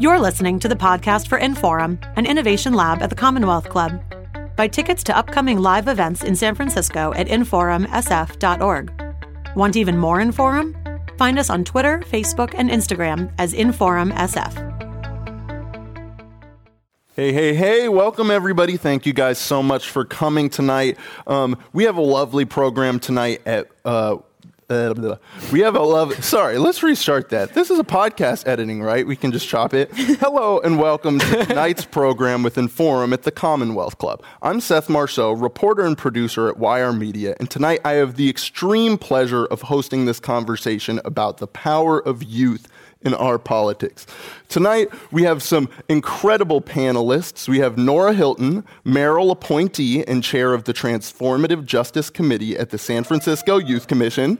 You're listening to the podcast for Inforum, an innovation lab at the Commonwealth Club. Buy tickets to upcoming live events in San Francisco at inforumsf.org. Want even more Inforum? Find us on Twitter, Facebook, and Instagram as InforumSF. Hey, hey, hey, welcome everybody. Thank you guys so much for coming tonight. Um, we have a lovely program tonight at. Uh, uh, we have a love. Sorry, let's restart that. This is a podcast editing, right? We can just chop it. Hello and welcome to tonight's program with Inforum at the Commonwealth Club. I'm Seth Marceau, reporter and producer at YR Media, and tonight I have the extreme pleasure of hosting this conversation about the power of youth in our politics. Tonight, we have some incredible panelists. We have Nora Hilton, mayoral appointee and chair of the Transformative Justice Committee at the San Francisco Youth Commission.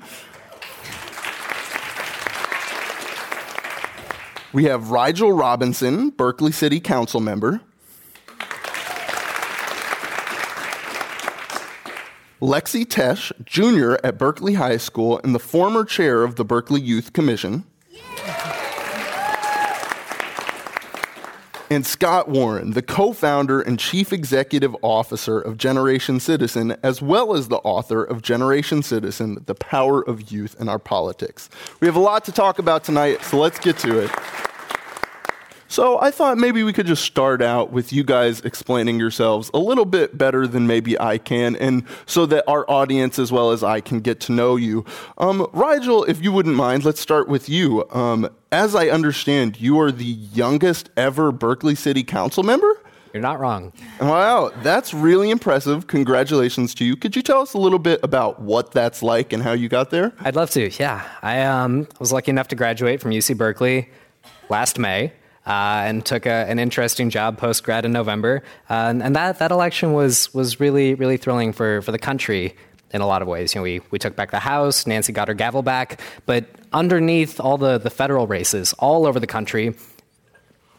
We have Rigel Robinson, Berkeley City Council member. Lexi Tesh, junior at Berkeley High School and the former chair of the Berkeley Youth Commission. And Scott Warren, the co founder and chief executive officer of Generation Citizen, as well as the author of Generation Citizen The Power of Youth in Our Politics. We have a lot to talk about tonight, so let's get to it. So I thought maybe we could just start out with you guys explaining yourselves a little bit better than maybe I can, and so that our audience as well as I can get to know you. Um, Rigel, if you wouldn't mind, let's start with you. Um, as I understand, you are the youngest ever Berkeley City Council member. You're not wrong. Wow, that's really impressive. Congratulations to you. Could you tell us a little bit about what that's like and how you got there? I'd love to. Yeah, I um, was lucky enough to graduate from UC Berkeley last May uh, and took a, an interesting job post grad in November. Uh, and, and, that, that election was, was really, really thrilling for, for the country in a lot of ways. You know, we, we took back the House, Nancy got her gavel back, but underneath all the, the federal races all over the country,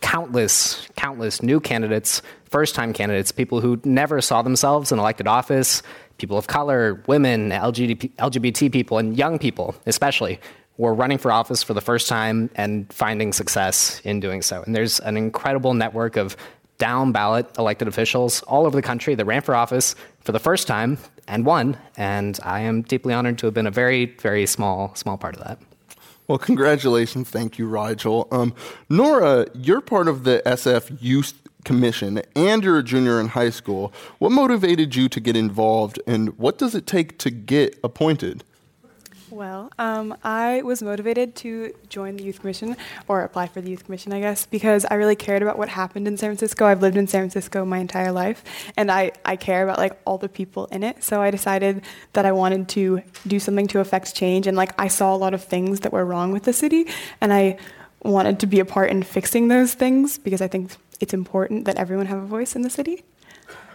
countless, countless new candidates, first time candidates, people who never saw themselves in elected office, people of color, women, LGBT, LGBT people, and young people especially, were running for office for the first time and finding success in doing so. And there's an incredible network of down ballot elected officials all over the country that ran for office for the first time and won. And I am deeply honored to have been a very, very small, small part of that. Well, congratulations. Thank you, Rigel. Um, Nora, you're part of the SF Youth Commission and you're a junior in high school. What motivated you to get involved and what does it take to get appointed? Well, um, I was motivated to join the Youth Commission, or apply for the Youth Commission, I guess, because I really cared about what happened in San Francisco. I've lived in San Francisco my entire life, and I, I care about like all the people in it. So I decided that I wanted to do something to affect change, and like I saw a lot of things that were wrong with the city, and I wanted to be a part in fixing those things because I think it's important that everyone have a voice in the city.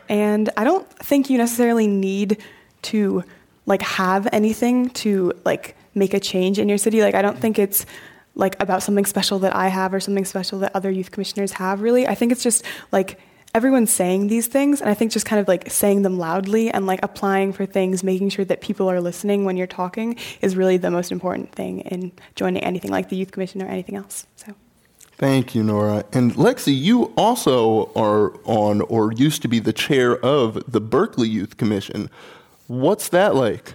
And I don't think you necessarily need to like have anything to like make a change in your city. Like I don't think it's like about something special that I have or something special that other youth commissioners have really. I think it's just like everyone's saying these things and I think just kind of like saying them loudly and like applying for things, making sure that people are listening when you're talking is really the most important thing in joining anything like the youth commission or anything else. So Thank you, Nora. And Lexi, you also are on or used to be the chair of the Berkeley Youth Commission. What's that like?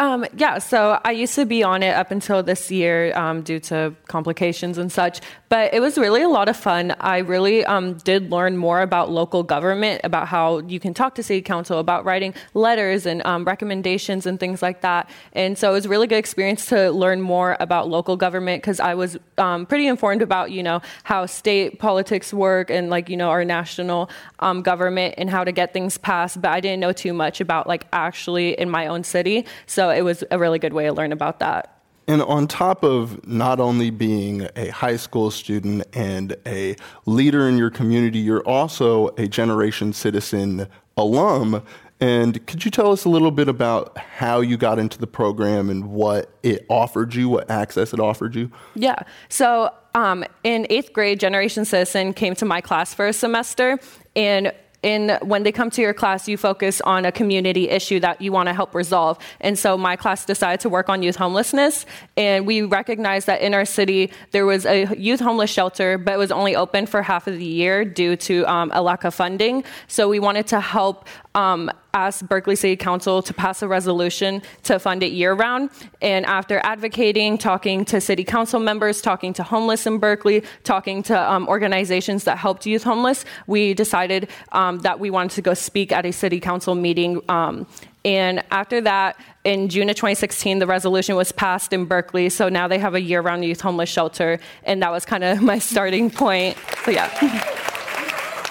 Um, yeah, so I used to be on it up until this year um, due to complications and such, but it was really a lot of fun. I really um, did learn more about local government, about how you can talk to city council, about writing letters and um, recommendations and things like that. And so it was a really good experience to learn more about local government because I was um, pretty informed about, you know, how state politics work and like, you know, our national um, government and how to get things passed, but I didn't know too much about like actually in my own city. So it was a really good way to learn about that. And on top of not only being a high school student and a leader in your community, you're also a Generation Citizen alum. And could you tell us a little bit about how you got into the program and what it offered you, what access it offered you? Yeah. So um, in eighth grade, Generation Citizen came to my class for a semester. And in when they come to your class, you focus on a community issue that you want to help resolve. And so my class decided to work on youth homelessness, and we recognized that in our city there was a youth homeless shelter, but it was only open for half of the year due to um, a lack of funding. So we wanted to help um, ask Berkeley City Council to pass a resolution to fund it year round. And after advocating, talking to city council members, talking to homeless in Berkeley, talking to um, organizations that helped youth homeless, we decided um, that we wanted to go speak at a city council meeting. Um, and after that, in June of 2016, the resolution was passed in Berkeley. So now they have a year round youth homeless shelter. And that was kind of my starting point. So, yeah.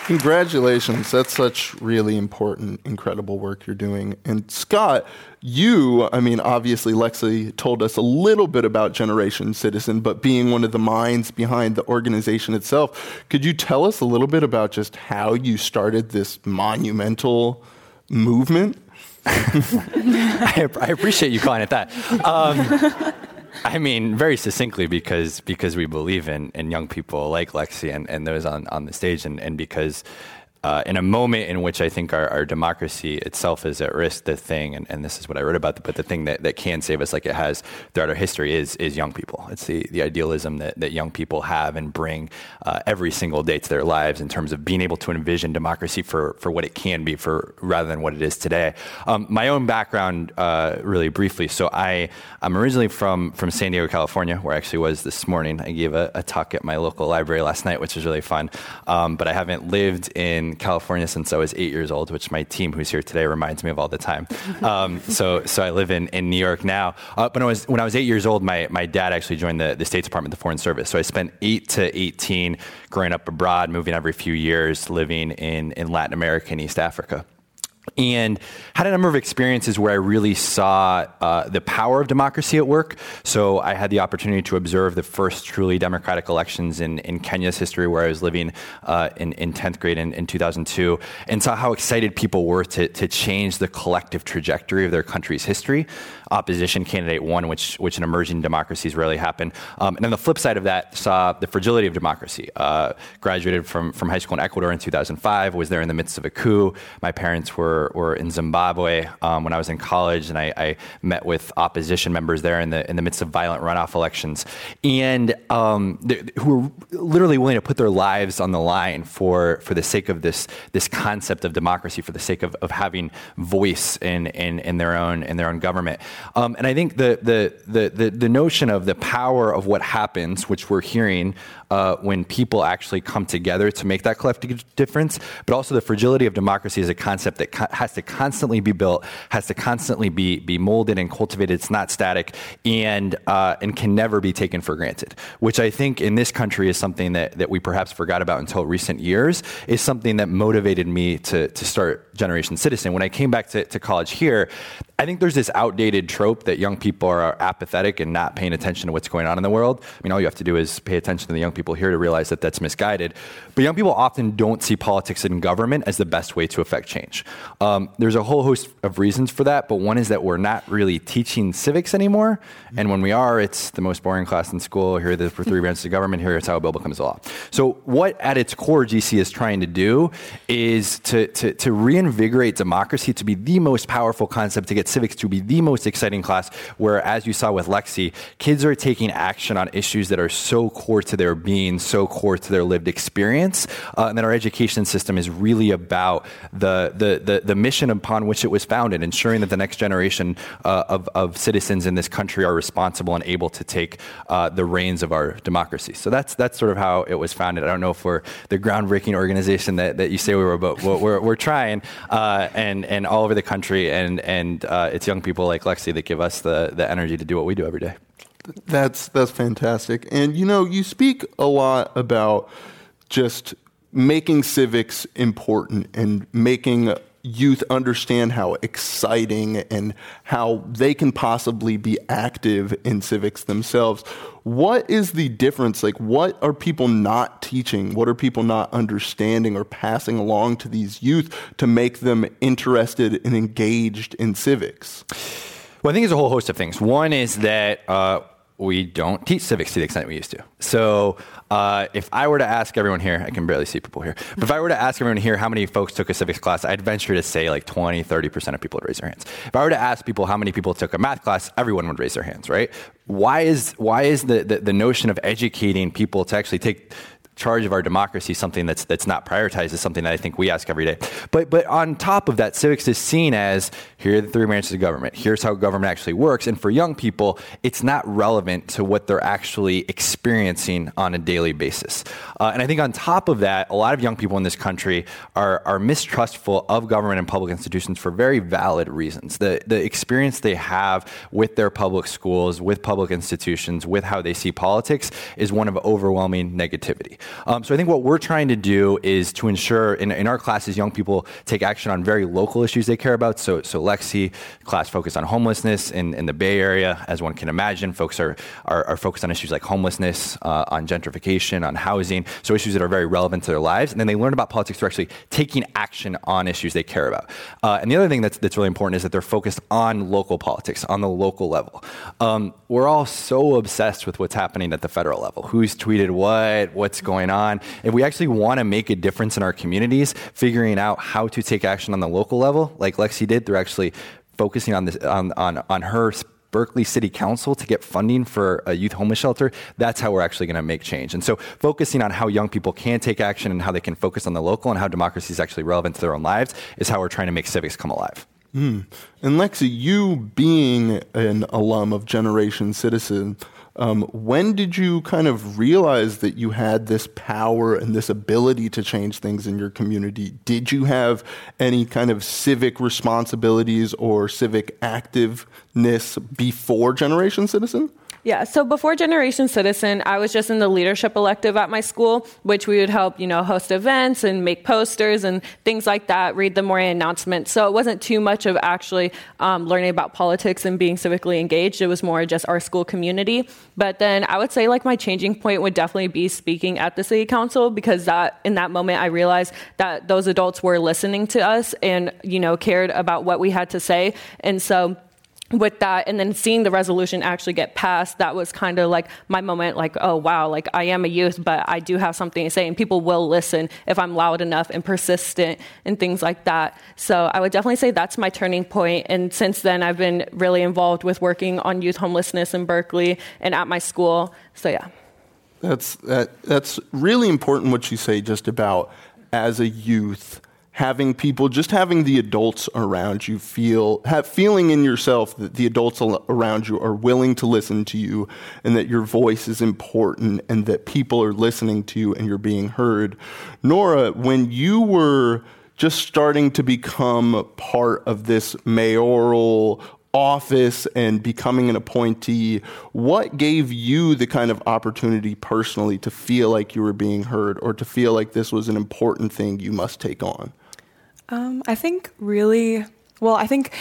Congratulations. That's such really important, incredible work you're doing. And Scott, you, I mean, obviously, Lexi told us a little bit about Generation Citizen, but being one of the minds behind the organization itself, could you tell us a little bit about just how you started this monumental movement? I, I, appreciate you calling it that. Um, I mean, very succinctly, because because we believe in, in young people like Lexi and, and those on, on the stage, and, and because uh, in a moment in which I think our, our, democracy itself is at risk, the thing, and, and, this is what I wrote about, but the thing that, that can save us, like it has throughout our history, is is young people. It's the, the idealism that, that young people have and bring uh, every single day to their lives in terms of being able to envision democracy for, for what it can be, for rather than what it is today. Um, my own background, uh, really briefly. So I I'm originally from from San Diego, California, where I actually was this morning. I gave a, a talk at my local library last night, which was really fun. Um, but I haven't lived in California since I was eight years old, which my team who's here today reminds me of all the time. Um, so, so I live in, in New York now. Uh, but when I, was, when I was eight years old, my, my dad actually joined the, the State Department, the Foreign Service. So I spent eight to 18 growing up abroad, moving every few years, living in, in Latin America and East Africa and had a number of experiences where I really saw uh, the power of democracy at work. So I had the opportunity to observe the first truly democratic elections in, in Kenya's history, where I was living uh, in, in 10th grade in, in 2002, and saw how excited people were to, to change the collective trajectory of their country's history opposition candidate won, which, which in emerging democracies rarely happen. Um, and on the flip side of that, saw the fragility of democracy. Uh, graduated from, from high school in Ecuador in 2005, was there in the midst of a coup. My parents were, were in Zimbabwe um, when I was in college, and I, I, met with opposition members there in the, in the midst of violent runoff elections, and um, who were literally willing to put their lives on the line for, for the sake of this, this concept of democracy, for the sake of, of having voice in, in, in, their own, in their own government. Um, and I think the, the, the, the, the notion of the power of what happens, which we're hearing uh, when people actually come together to make that collective difference, but also the fragility of democracy is a concept that co- has to constantly be built, has to constantly be, be molded and cultivated. It's not static and, uh, and can never be taken for granted, which I think in this country is something that, that we perhaps forgot about until recent years, is something that motivated me to, to start Generation Citizen. When I came back to, to college here, I think there's this outdated trope that young people are apathetic and not paying attention to what's going on in the world. I mean, all you have to do is pay attention to the young people here to realize that that's misguided. But young people often don't see politics and government as the best way to affect change. Um, there's a whole host of reasons for that, but one is that we're not really teaching civics anymore. And when we are, it's the most boring class in school. Here are the three branches of government. Here is how a bill becomes a law. So, what at its core GC is trying to do is to, to, to reinvigorate democracy to be the most powerful concept to get civics to be the most exciting class, where, as you saw with Lexi, kids are taking action on issues that are so core to their being, so core to their lived experience, uh, and that our education system is really about the, the, the, the, mission upon which it was founded, ensuring that the next generation uh, of, of citizens in this country are responsible and able to take uh, the reins of our democracy. So that's, that's sort of how it was founded. I don't know if we're the groundbreaking organization that, that you say we were, but we're, we're trying, uh, and, and all over the country, and, and uh, it's young people like Lexi that give us the, the energy to do what we do every day. That's that's fantastic. And you know, you speak a lot about just making civics important and making youth understand how exciting and how they can possibly be active in civics themselves. What is the difference? Like, what are people not teaching? What are people not understanding or passing along to these youth to make them interested and engaged in civics? Well, I think there's a whole host of things. One is that uh, we don't teach civics to the extent we used to. So, uh, if I were to ask everyone here, I can barely see people here, but if I were to ask everyone here how many folks took a civics class, I'd venture to say like 20, 30% of people would raise their hands. If I were to ask people how many people took a math class, everyone would raise their hands, right? Why is, why is the, the, the notion of educating people to actually take charge of our democracy something that's that's not prioritized is something that I think we ask every day. But but on top of that, civics is seen as here are the three branches of government. Here's how government actually works. And for young people, it's not relevant to what they're actually experiencing on a daily basis. Uh, and I think on top of that, a lot of young people in this country are are mistrustful of government and public institutions for very valid reasons. The the experience they have with their public schools, with public institutions, with how they see politics is one of overwhelming negativity. Um, so I think what we're trying to do is to ensure in, in our classes, young people take action on very local issues they care about. So, so Lexi, class focused on homelessness in, in the Bay Area, as one can imagine. Folks are, are, are focused on issues like homelessness, uh, on gentrification, on housing, so issues that are very relevant to their lives. And then they learn about politics through actually taking action on issues they care about. Uh, and the other thing that's, that's really important is that they're focused on local politics, on the local level. Um, we're all so obsessed with what's happening at the federal level. Who's tweeted what, what's going going on. If we actually want to make a difference in our communities, figuring out how to take action on the local level, like Lexi did through actually focusing on this on on, on her Berkeley City Council to get funding for a youth homeless shelter, that's how we're actually going to make change. And so, focusing on how young people can take action and how they can focus on the local and how democracy is actually relevant to their own lives is how we're trying to make civics come alive. Mm. And Lexi, you being an alum of Generation Citizen, um, when did you kind of realize that you had this power and this ability to change things in your community? Did you have any kind of civic responsibilities or civic activeness before Generation Citizen? Yeah, so before Generation Citizen, I was just in the leadership elective at my school, which we would help, you know, host events and make posters and things like that, read the morning announcements. So it wasn't too much of actually um, learning about politics and being civically engaged. It was more just our school community. But then I would say like my changing point would definitely be speaking at the city council because that in that moment I realized that those adults were listening to us and, you know, cared about what we had to say. And so with that and then seeing the resolution actually get passed that was kind of like my moment like oh wow like i am a youth but i do have something to say and people will listen if i'm loud enough and persistent and things like that. So i would definitely say that's my turning point. And since then i've been really involved with working on youth homelessness in berkeley and at my school. So yeah. That's that, that's really important what you say just about as a youth having people, just having the adults around you feel, have feeling in yourself that the adults around you are willing to listen to you and that your voice is important and that people are listening to you and you're being heard. Nora, when you were just starting to become part of this mayoral office and becoming an appointee, what gave you the kind of opportunity personally to feel like you were being heard or to feel like this was an important thing you must take on? Um, I think really, well, I think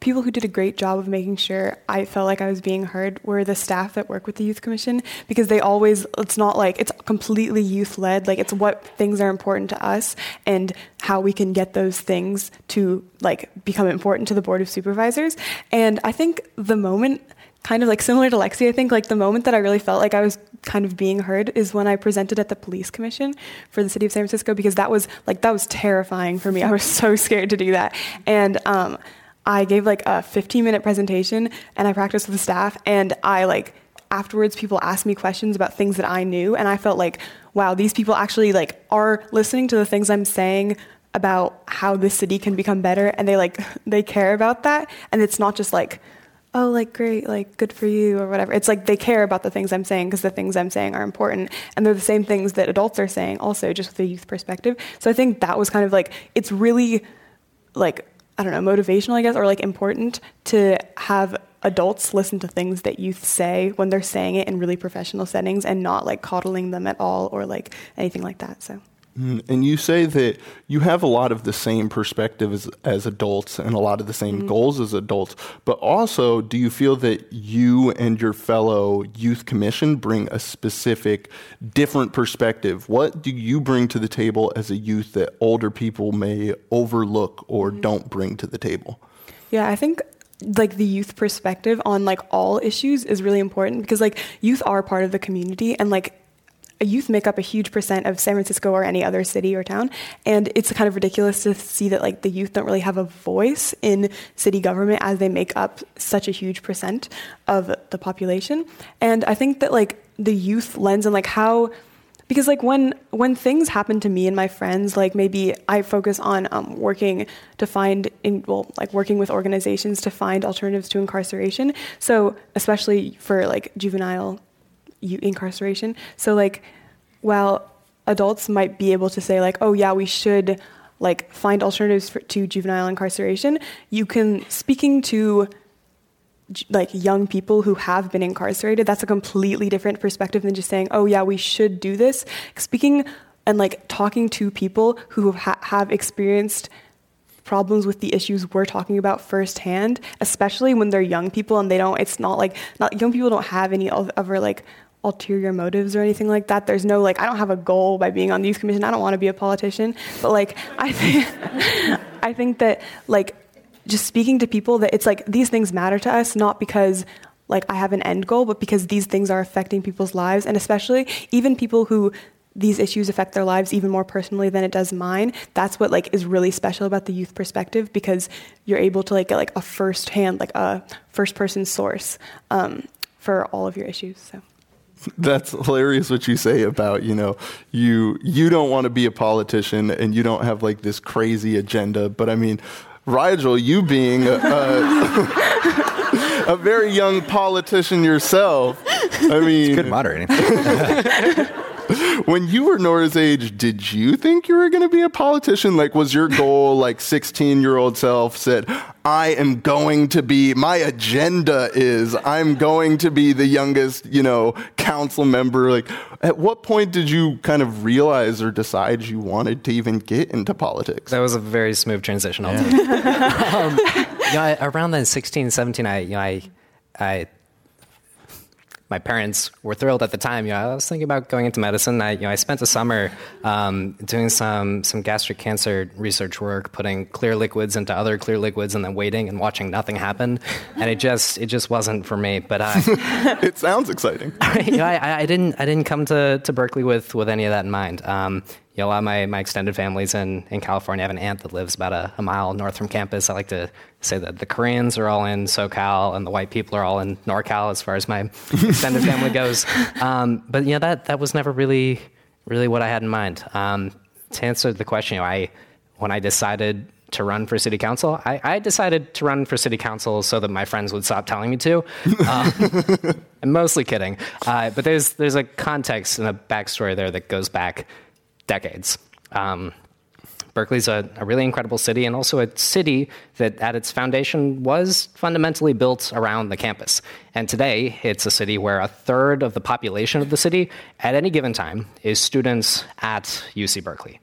people who did a great job of making sure I felt like I was being heard were the staff that work with the Youth Commission because they always, it's not like it's completely youth led, like it's what things are important to us and how we can get those things to like become important to the Board of Supervisors. And I think the moment, kind of like similar to Lexi, I think like the moment that I really felt like I was kind of being heard is when I presented at the police commission for the city of San Francisco because that was like that was terrifying for me. I was so scared to do that, and um, I gave like a 15 minute presentation and I practiced with the staff, and I like afterwards people asked me questions about things that I knew, and I felt like wow, these people actually like are listening to the things I'm saying about how the city can become better and they like they care about that and it's not just like oh, like great, like good for you or whatever. It's like they care about the things I'm saying because the things I'm saying are important. And they're the same things that adults are saying also, just with a youth perspective. So I think that was kind of like, it's really like, I don't know, motivational, I guess, or like important to have adults listen to things that youth say when they're saying it in really professional settings and not like coddling them at all or like anything like that. So. Mm, and you say that you have a lot of the same perspective as, as adults and a lot of the same mm-hmm. goals as adults, but also do you feel that you and your fellow youth commission bring a specific different perspective? What do you bring to the table as a youth that older people may overlook or mm-hmm. don't bring to the table? Yeah, I think like the youth perspective on like all issues is really important because like youth are part of the community and like youth make up a huge percent of San Francisco or any other city or town, and it's kind of ridiculous to see that like the youth don't really have a voice in city government as they make up such a huge percent of the population. And I think that like the youth lens and like how because like when when things happen to me and my friends like maybe i focus on um, working to find in well like working with organizations to find alternatives to incarceration so especially for like juvenile incarceration. So like while adults might be able to say like oh yeah we should like find alternatives for, to juvenile incarceration you can speaking to like young people who have been incarcerated that's a completely different perspective than just saying oh yeah we should do this. Speaking and like talking to people who ha- have experienced problems with the issues we're talking about firsthand especially when they're young people and they don't it's not like not young people don't have any other like ulterior motives or anything like that there's no like i don't have a goal by being on the youth commission i don't want to be a politician but like i think i think that like just speaking to people that it's like these things matter to us not because like I have an end goal, but because these things are affecting people's lives, and especially even people who these issues affect their lives even more personally than it does mine. That's what like is really special about the youth perspective because you're able to like get like a first hand, like a first person source um, for all of your issues. So. That's hilarious what you say about, you know, you you don't want to be a politician and you don't have like this crazy agenda, but I mean, Rigel, you being a, a, very young politician yourself, I mean, it's good moderating. when you were Nora's age, did you think you were going to be a politician? Like, was your goal, like 16 year old self said, I am going to be, my agenda is I'm going to be the youngest, you know, council member. Like, at what point did you kind of realize or decide you wanted to even get into politics? That was a very smooth transition. Yeah. um, you know, I, around then, 16, 17, I, you know, I, I my parents were thrilled at the time. You know, I was thinking about going into medicine. I, you know, I spent a summer um, doing some some gastric cancer research work, putting clear liquids into other clear liquids, and then waiting and watching nothing happen. And it just it just wasn't for me. But uh, it sounds exciting. you know, I, I, didn't I didn't come to, to Berkeley with with any of that in mind. Um, you know, a lot of my, my extended family's in, in California. I have an aunt that lives about a, a, mile north from campus. I like to say that the Koreans are all in SoCal and the white people are all in NorCal as far as my extended family goes. Um, but, you know, that, that was never really, really what I had in mind. Um, to answer the question, you know, I, when I decided to run for city council, I, I, decided to run for city council so that my friends would stop telling me to. Um, I'm mostly kidding. Uh, but there's, there's a context and a backstory there that goes back decades. Um, Berkeley's a, a, really incredible city and also a city that at its foundation was fundamentally built around the campus. And today, it's a city where a third of the population of the city at any given time is students at UC Berkeley.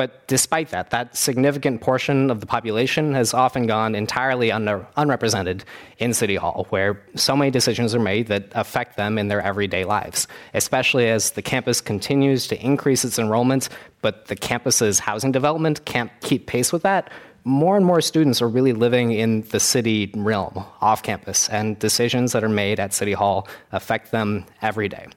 But despite that, that significant portion of the population has often gone entirely un- unrepresented in City Hall, where so many decisions are made that affect them in their everyday lives, especially as the campus continues to increase its enrollment, but the campus's housing development can't keep pace with that. More and more students are really living in the city realm off campus, and decisions that are made at City Hall affect them every day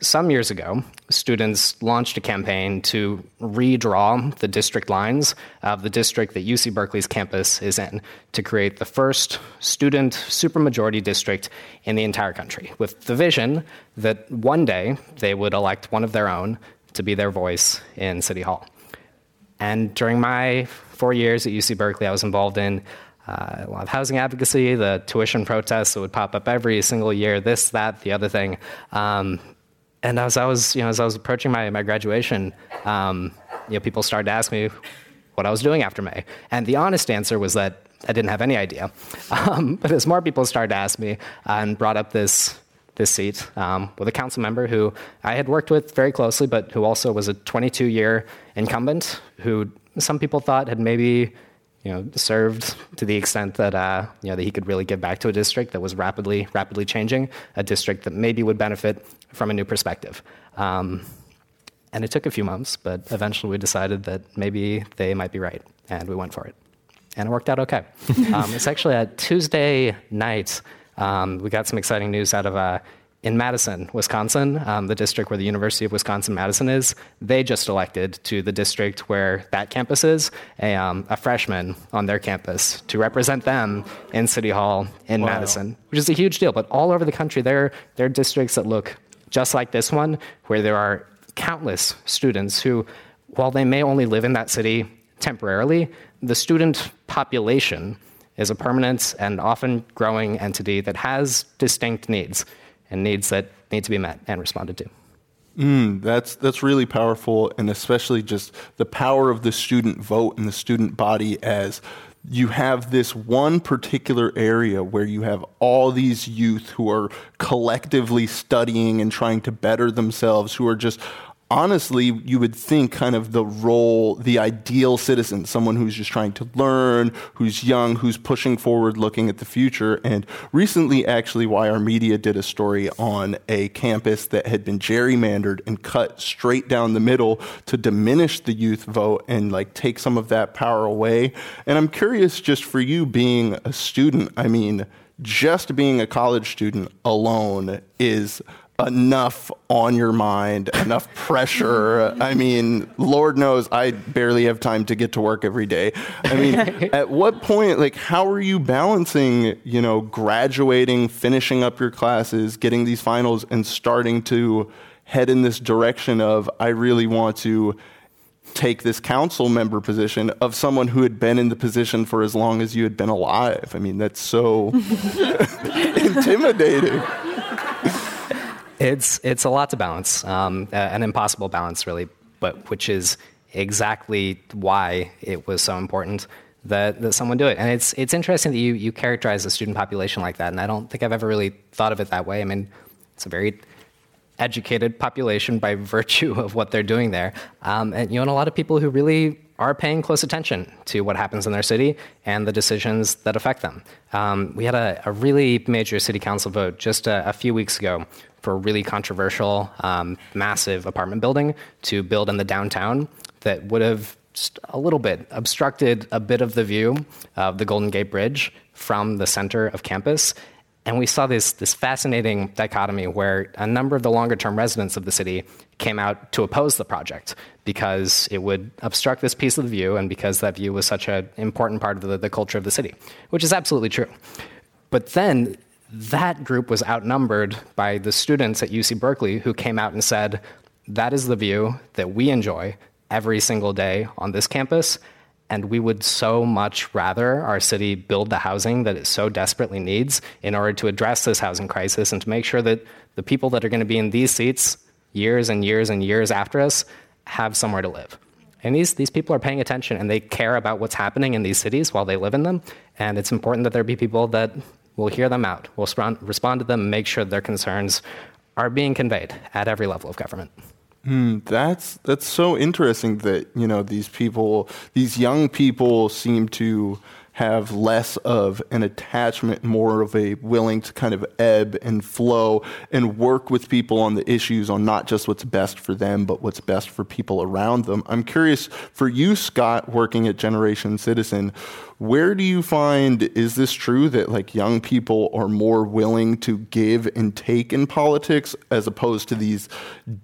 some years ago, students launched a campaign to redraw the district lines of the district that UC Berkeley's campus is in to create the first student supermajority district in the entire country, with the vision that one day they would elect one of their own to be their voice in City Hall. And during my four years at UC Berkeley, I was involved in uh, a lot of housing advocacy, the tuition protests that would pop up every single year, this, that, the other thing. Um, and as I was, you know, as I was approaching my, my graduation, um, you know, people started to ask me what I was doing after May. And the honest answer was that I didn't have any idea. Um, but as more people started to ask me and brought up this, this seat um, with a council member who I had worked with very closely, but who also was a 22 year incumbent, who some people thought had maybe you know, served to the extent that uh, you know that he could really give back to a district that was rapidly rapidly changing, a district that maybe would benefit from a new perspective. Um, and it took a few months, but eventually we decided that maybe they might be right, and we went for it. and it worked out okay. um, it's actually a Tuesday night. Um, we got some exciting news out of uh, in Madison, Wisconsin, um, the district where the University of Wisconsin Madison is, they just elected to the district where that campus is a, um, a freshman on their campus to represent them in City Hall in wow. Madison, which is a huge deal. But all over the country, there, there are districts that look just like this one, where there are countless students who, while they may only live in that city temporarily, the student population is a permanent and often growing entity that has distinct needs and needs that need to be met and responded to. Mm, that's that's really powerful, and especially just the power of the student vote and the student body as you have this one particular area where you have all these youth who are collectively studying and trying to better themselves, who are just honestly, you would think kind of the role, the ideal citizen, someone who's just trying to learn, who's young, who's pushing forward, looking at the future. And recently, actually, YR Media did a story on a campus that had been gerrymandered and cut straight down the middle to diminish the youth vote and like take some of that power away. And I'm curious, just for you being a student, I mean, just being a college student alone is enough on your mind, enough pressure. I mean, Lord knows I barely have time to get to work every day. I mean, at what point, like, how are you balancing, you know, graduating, finishing up your classes, getting these finals, and starting to head in this direction of, I really want to take this council member position of someone who had been in the position for as long as you had been alive? I mean, that's so intimidating. It's it's a lot to balance, um, an impossible balance, really, but which is exactly why it was so important that, that someone do it. And it's it's interesting that you you characterize the student population like that, and I don't think I've ever really thought of it that way. I mean, it's a very educated population by virtue of what they're doing there, um, and you know, and a lot of people who really are paying close attention to what happens in their city and the decisions that affect them. Um, we had a, a, really major city council vote just a, a few weeks ago for a really controversial, um, massive apartment building to build in the downtown that would have a little bit obstructed a bit of the view of the Golden Gate Bridge from the center of campus. And we saw this, this fascinating dichotomy where a number of the longer term residents of the city came out to oppose the project because it would obstruct this piece of the view and because that view was such an important part of the, the culture of the city, which is absolutely true. But then that group was outnumbered by the students at UC Berkeley who came out and said, That is the view that we enjoy every single day on this campus. And we would so much rather our city build the housing that it so desperately needs in order to address this housing crisis and to make sure that the people that are going to be in these seats years and years and years after us have somewhere to live. And these, these people are paying attention and they care about what's happening in these cities while they live in them. And it's important that there be people that We'll hear them out. We'll respond, to them and make sure their concerns are being conveyed at every level of government. Mm, that's that's so interesting that you know these people, these young people, seem to have less of an attachment, more of a willing to kind of ebb and flow and work with people on the issues on not just what's best for them, but what's best for people around them. I'm curious for you, Scott, working at Generation Citizen, where do you find is this true that like young people are more willing to give and take in politics as opposed to these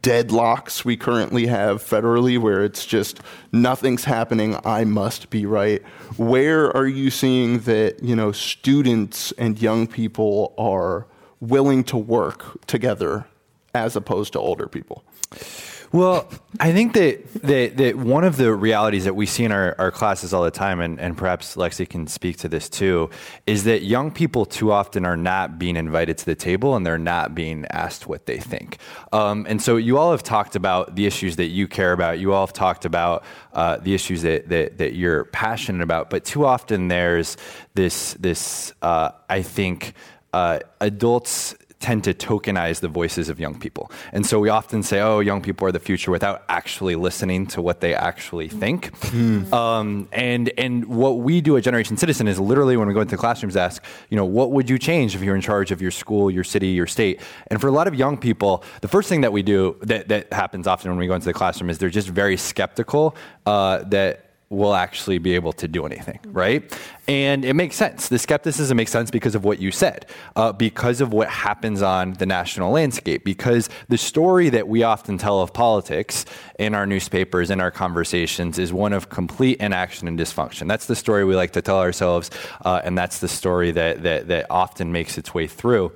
deadlocks we currently have federally where it's just nothing's happening, I must be right. Where are you seeing that, you know, students and young people are willing to work together as opposed to older people? Well, I think that, that, that one of the realities that we see in our, our classes all the time, and, and perhaps Lexi can speak to this too, is that young people too often are not being invited to the table and they're not being asked what they think. Um, and so you all have talked about the issues that you care about. You all have talked about uh, the issues that, that, that you're passionate about. But too often there's this, this uh, I think, uh, adults tend to tokenize the voices of young people. And so we often say, oh, young people are the future without actually listening to what they actually think. Mm. Um, and, and what we do at Generation Citizen is literally when we go into the classrooms ask, you know, what would you change if you're in charge of your school, your city, your state? And for a lot of young people, the first thing that we do that, that happens often when we go into the classroom is they're just very skeptical uh, that we'll actually be able to do anything, right? And it makes sense. The skepticism makes sense because of what you said, uh, because of what happens on the national landscape, because the story that we often tell of politics in our newspapers, in our conversations, is one of complete inaction and dysfunction. That's the story we like to tell ourselves, uh, and that's the story that, that, that often makes its way through.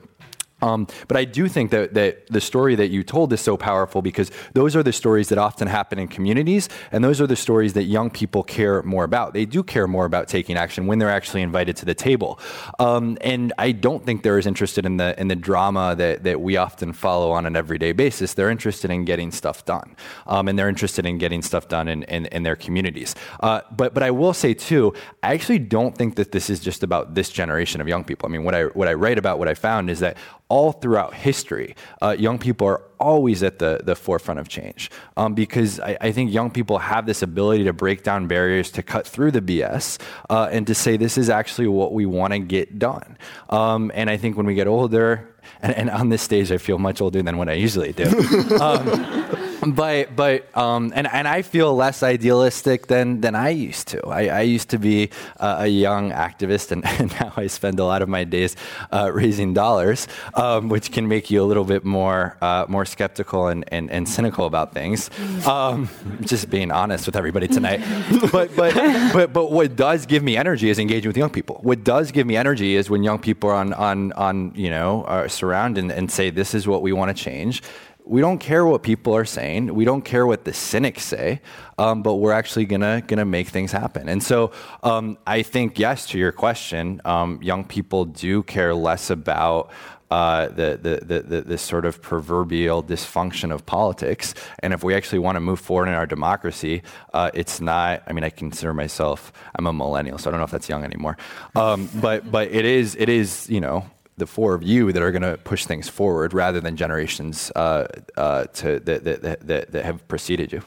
Um, but I do think that, that the story that you told is so powerful because those are the stories that often happen in communities, and those are the stories that young people care more about. They do care more about taking action when they're actually invited to the table. Um, and I don't think they're as interested in the in the drama that, that we often follow on an everyday basis. They're interested in getting stuff done, um, and they're interested in getting stuff done in, in, in their communities. Uh, but but I will say too, I actually don't think that this is just about this generation of young people. I mean, what I what I write about, what I found is that all throughout history, uh, young people are always at the, the forefront of change um, because I, I, think young people have this ability to break down barriers, to cut through the BS, uh, and to say this is actually what we want to get done. Um, and I think when we get older, and, and, on this stage, I feel much older than what I usually do. um, but but um, and and I feel less idealistic than than I used to. I, I used to be uh, a young activist, and, and, now I spend a lot of my days uh, raising dollars, um, which can make you a little bit more uh, more skeptical and, and, and cynical about things. Um, just being honest with everybody tonight. but but but but what does give me energy is engaging with young people. What does give me energy is when young people are on on on you know are surround and, and say this is what we want to change we don't care what people are saying. We don't care what the cynics say, um, but we're actually gonna gonna make things happen. And so um, I think yes to your question, um, young people do care less about. Uh, the, the, the, the, this sort of proverbial dysfunction of politics. And if we actually want to move forward in our democracy, uh, it's not, I mean, I consider myself, I'm a millennial, so I don't know if that's young anymore. Um, but, but it is, it is, you know, the four of you that are going to push things forward rather than generations uh, uh, to, that, that, that, that, have preceded you.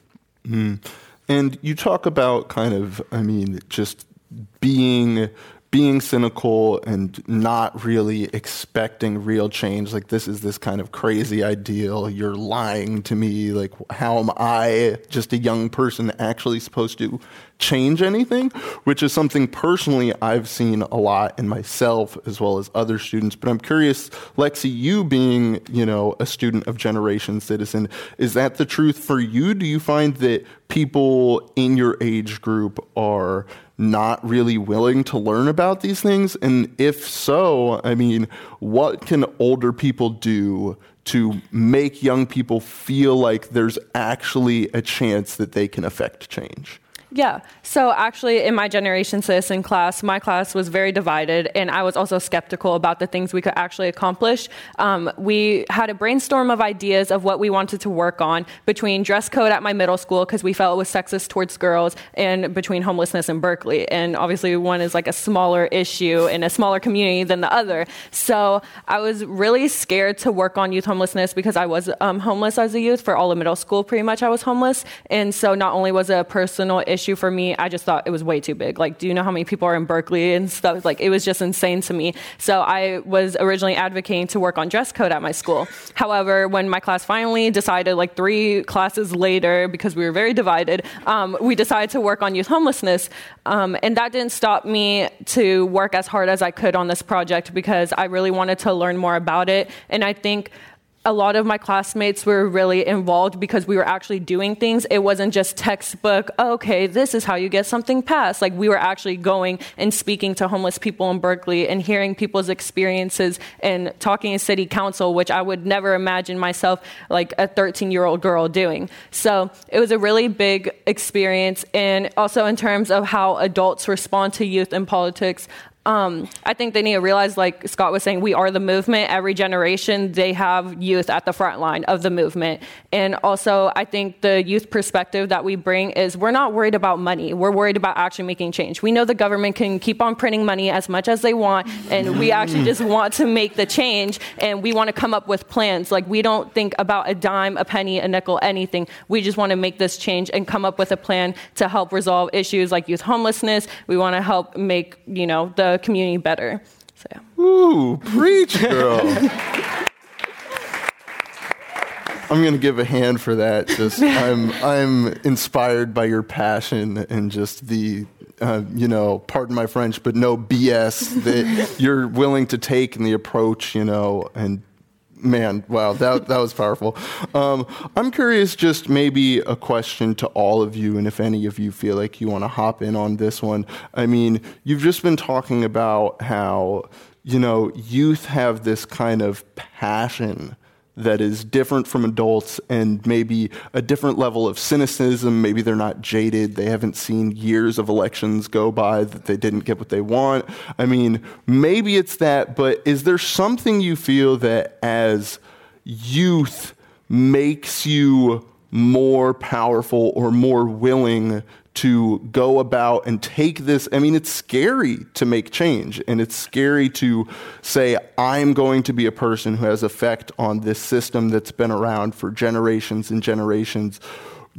Mm. And you talk about kind of, I mean, just being being cynical and not really expecting real change. Like, this is this kind of crazy ideal. You're lying to me. Like, how am I, just a young person, actually supposed to change anything? Which is something personally I've seen a lot in myself as well as other students. But I'm curious, Lexi, you being, you know, a student of Generation Citizen, is that the truth for you? Do you find that people in your age group are not really willing to learn about these things? And if so, I mean, what can older people do to make young people feel like there's actually a chance that they can affect change? Yeah. So actually, in my generation citizen class, my class was very divided, and I was also skeptical about the things we could actually accomplish. Um, we had a brainstorm of ideas of what we wanted to work on between dress code at my middle school because we felt it was sexist towards girls, and between homelessness in Berkeley. And obviously, one is like a smaller issue in a smaller community than the other. So I was really scared to work on youth homelessness because I was um, homeless as a youth for all of middle school. Pretty much, I was homeless, and so not only was it a personal issue issue for me. I just thought it was way too big. Like, do you know how many people are in Berkeley and stuff? Like, it was just insane to me. So I was originally advocating to work on dress code at my school. However, when my class finally decided, like three classes later, because we were very divided, um, we decided to work on youth homelessness. Um, and that didn't stop me to work as hard as I could on this project because I really wanted to learn more about it. And I think a lot of my classmates were really involved because we were actually doing things. It wasn't just textbook, oh, okay, this is how you get something passed. Like we were actually going and speaking to homeless people in Berkeley and hearing people's experiences and talking to city council, which I would never imagine myself like a 13 year old girl doing. So it was a really big experience. And also in terms of how adults respond to youth in politics, um, I think they need to realize, like Scott was saying, we are the movement. Every generation, they have youth at the front line of the movement. And also, I think the youth perspective that we bring is we're not worried about money. We're worried about actually making change. We know the government can keep on printing money as much as they want, and we actually just want to make the change, and we want to come up with plans. Like, we don't think about a dime, a penny, a nickel, anything. We just want to make this change and come up with a plan to help resolve issues like youth homelessness. We want to help make, you know, the community better. So, yeah. Ooh, preach, girl. I'm going to give a hand for that. Just I'm I'm inspired by your passion and just the uh, you know, pardon my French, but no BS that you're willing to take in the approach, you know, and man, wow, that that was powerful. Um, I'm curious, just maybe a question to all of you, and if any of you feel like you want to hop in on this one. I mean, you've just been talking about how you know youth have this kind of passion that is different from adults and maybe a different level of cynicism. Maybe they're not jaded. They haven't seen years of elections go by that they didn't get what they want. I mean, maybe it's that, but is there something you feel that as youth makes you more powerful or more willing to go about and take this. I mean, it's scary to make change, and it's scary to say, I'm going to be a person who has effect on this system that's been around for generations and generations.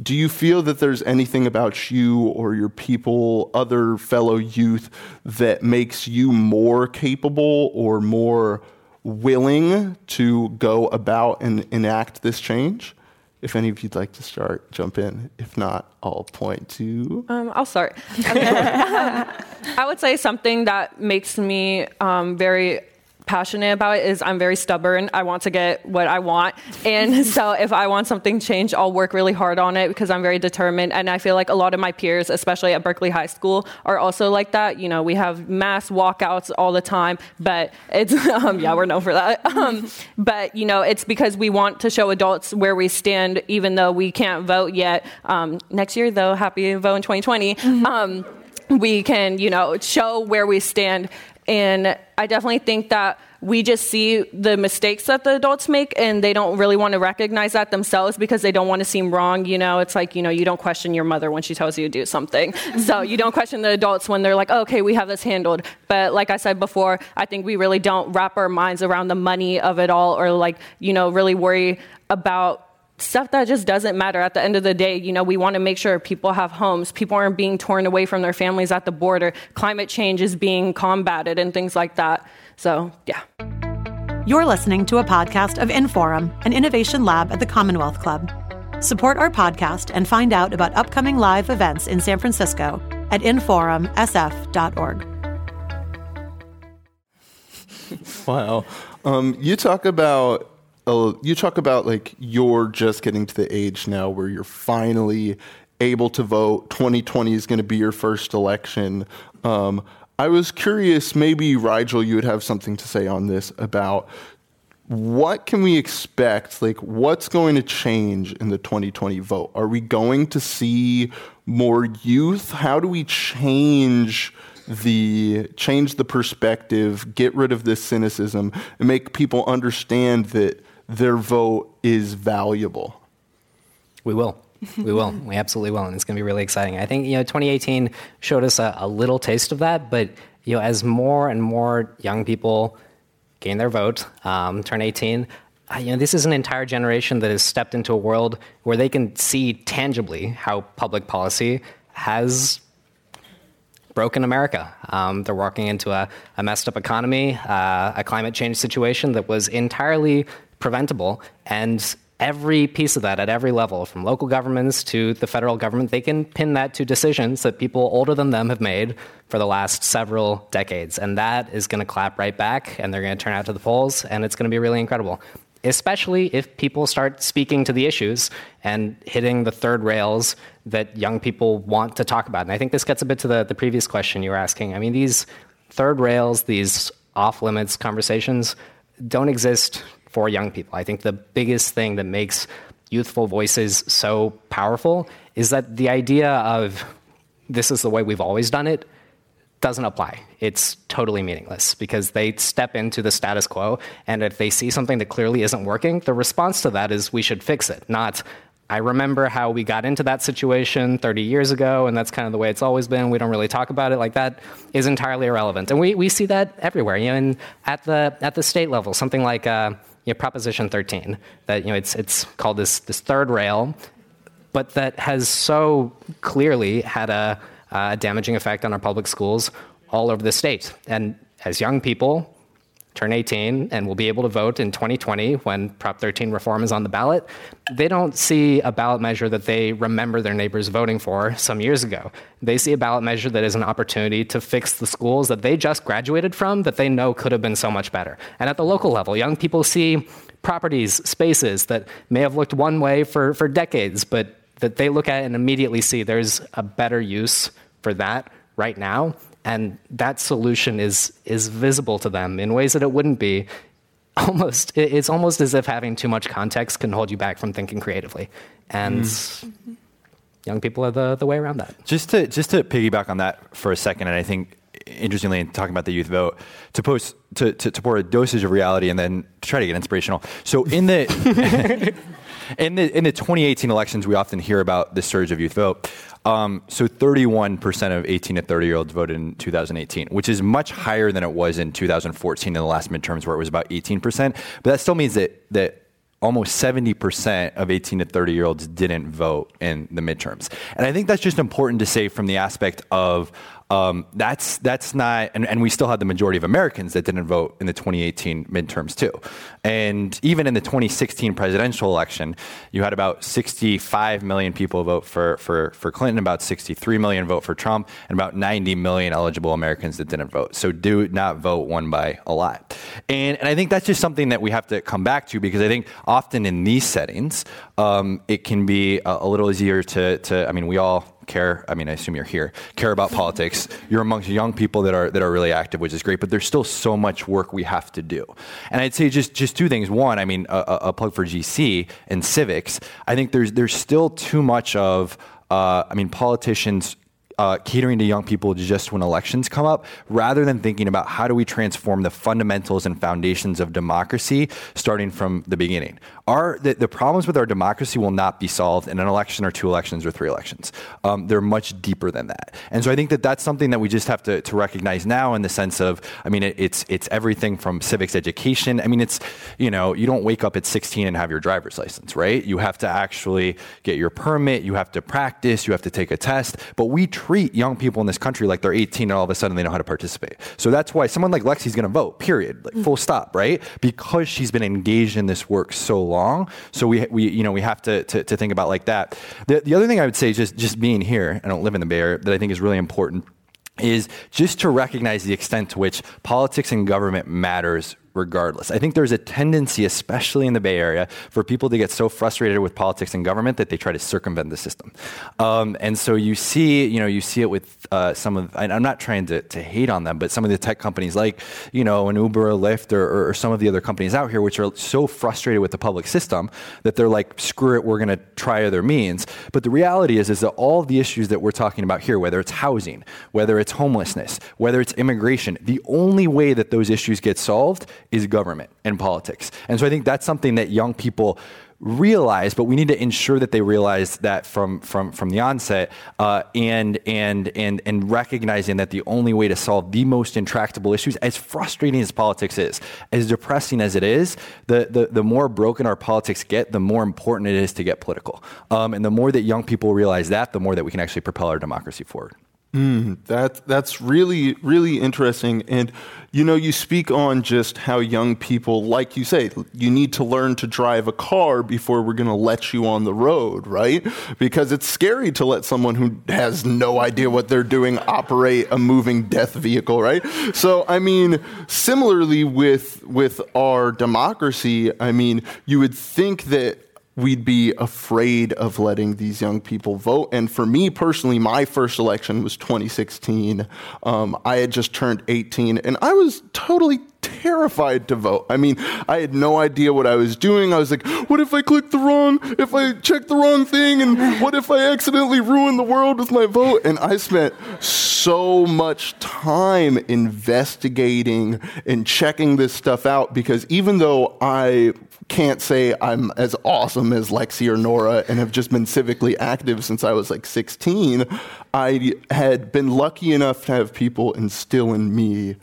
Do you feel that there's anything about you or your people, other fellow youth, that makes you more capable or more willing to go about and enact this change? If any of you'd like to start, jump in. If not, I'll point to. Um, I'll start. I would say something that makes me um, very passionate about it is I'm very stubborn. I want to get what I want. And so if I want something changed, I'll work really hard on it because I'm very determined. And I feel like a lot of my peers, especially at Berkeley High School, are also like that. You know, we have mass walkouts all the time, but it's, um, yeah, we're known for that. Um, but, you know, it's because we want to show adults where we stand, even though we can't vote yet. Um, next year, though, happy vote in 2020. Mm-hmm. Um, we can, you know, show where we stand and I definitely think that we just see the mistakes that the adults make and they don't really want to recognize that themselves because they don't want to seem wrong. You know, it's like, you know, you don't question your mother when she tells you to do something. so you don't question the adults when they're like, oh, okay, we have this handled. But like I said before, I think we really don't wrap our minds around the money of it all or like, you know, really worry about stuff that just doesn't matter. At the end of the day you know we want to make sure people have homes. People aren't being torn away from their families at the border. Climate change is being combated and things like that. So yeah. You're listening to a podcast of inforum an innovation lab at the commonwealth club. Support our podcast and find out about upcoming live events in san francisco at inforumsf.org wow. Um, you talk about uh, you talk about like you're just getting to the age now where you're finally able to vote. 2020 is going to be your first election. Um, I was curious, maybe Rigel, you would have something to say on this about what can we expect? Like, what's going to change in the 2020 vote? Are we going to see more youth? How do we change? the change the perspective, get rid of this cynicism, and make people understand that their vote is valuable. We will. we will. We absolutely will, and it's going to be really exciting. I think you know 2018 showed us a, a, little taste of that, but you know as more and more young people gain their vote, um, turn 18. Uh, you know, this is an entire generation that has stepped into a world where they can see tangibly how public policy has broken America. Um, they're walking into a, a messed up economy, uh, a climate change situation that was entirely preventable. And every piece of that at every level, from local governments to the federal government, they can pin that to decisions that people older than them have made for the last several decades. And that is going to clap right back, and they're going to turn out to the polls, and it's going to be really incredible. Especially if people start speaking to the issues and hitting the third rails that young people want to talk about. And I think this gets a bit to the, the previous question you were asking. I mean, these third rails, these off limits conversations don't exist for young people. I think the biggest thing that makes youthful voices so powerful is that the idea of this is the way we've always done it doesn't apply. It's totally meaningless because they step into the status quo, and if they see something that clearly isn't working, the response to that is we should fix it, not I remember how we got into that situation 30 years ago, and that's kind of the way it's always been. We don't really talk about it. Like that is entirely irrelevant, and we, we see that everywhere. You know, at the at the state level, something like uh, you know, Proposition 13, that you know it's it's called this this third rail, but that has so clearly had a, a damaging effect on our public schools all over the state. And as young people, turn 18 and will be able to vote in 2020 when Prop 13 reform is on the ballot, they don't see a ballot measure that they remember their neighbors voting for some years ago. They see a ballot measure that is an opportunity to fix the schools that they just graduated from that they know could have been so much better. And at the local level, young people see properties, spaces that may have looked one way for, for decades, but that they look at and immediately see there's a better use for that right now and that solution is is visible to them in ways that it wouldn't be. Almost it's almost as if having too much context can hold you back from thinking creatively. And mm. young people are the, the way around that. Just to just to piggyback on that for a second and i think interestingly in talking about the youth vote to post to, to, to pour a dosage of reality and then to try to get inspirational. So in the in the in the 2018 elections we often hear about the surge of youth vote um, so 31% of 18 to 30 year olds voted in 2018, which is much higher than it was in 2014 in the last midterms where it was about 18%. But that still means that, that almost 70% of 18 to 30 year olds didn't vote in the midterms. And I think that's just important to say from the aspect of um, that's that's not, and, and, we still had the majority of Americans that didn't vote in the 2018 midterms too, and even in the 2016 presidential election, you had about 65 million people vote for for for Clinton, about 63 million vote for Trump, and about 90 million eligible Americans that didn't vote. So do not vote won by a lot, and and I think that's just something that we have to come back to because I think often in these settings, um, it can be a, a little easier to to I mean we all care. I mean, I assume you're here. Care about politics. You're amongst young people that are that are really active, which is great. But there's still so much work we have to do. And I'd say just just two things. One, I mean, a, a plug for GC and civics. I think there's there's still too much of. Uh, I mean, politicians uh, catering to young people just when elections come up, rather than thinking about how do we transform the fundamentals and foundations of democracy starting from the beginning. Our the, the problems with our democracy will not be solved in an election or two elections or three elections. Um, they're much deeper than that, and so I think that that's something that we just have to, to recognize now in the sense of, I mean, it, it's it's everything from civics education. I mean, it's you know, you don't wake up at 16 and have your driver's license, right? You have to actually get your permit, you have to practice, you have to take a test, but we treat young people in this country like they're 18 and all of a sudden they know how to participate. So that's why someone like Lexi's going to vote, period, like full stop, right? Because she's been engaged in this work so long. So we, we you know, we have to, to, to think about like that. The, the other thing I would say, just, just being here, I don't live in the Bay Area, that I think is really important is just to recognize the extent to which politics and government matters regardless. I think there's a tendency, especially in the Bay Area, for people to get so frustrated with politics and government that they try to circumvent the system. Um, and so you see, you know, you see it with uh, some of. And I'm not trying to, to hate on them, but some of the tech companies, like you know, an Uber, or Lyft, or, or some of the other companies out here, which are so frustrated with the public system that they're like, screw it, we're going to try other means. But the reality is, is that all the issues that we're talking about here, whether it's housing, whether it's homelessness, whether it's immigration, the only way that those issues get solved is government and politics. And so I think that's something that young people realize, but we need to ensure that they realize that from from from the onset, uh, and and and and recognizing that the only way to solve the most intractable issues, as frustrating as politics is, as depressing as it is, the the, the more broken our politics get, the more important it is to get political, um, and the more that young people realize that, the more that we can actually propel our democracy forward. Mm, that that's really really interesting, and you know you speak on just how young people, like you say, you need to learn to drive a car before we're going to let you on the road, right? Because it's scary to let someone who has no idea what they're doing operate a moving death vehicle, right? So I mean, similarly with with our democracy, I mean, you would think that we'd be afraid of letting these young people vote. And for me personally, my first election was 2016. Um, I had just turned 18, and I was totally terrified to vote. I mean, I had no idea what I was doing. I was like, what if I click the wrong, if I check the wrong thing, and what if I accidentally ruin the world with my vote? And I spent so much time investigating and checking this stuff out because even though I can't say I'm as awesome as Lexi or Nora and have just been civically active since I was like 16. I had been lucky enough to have people instill in me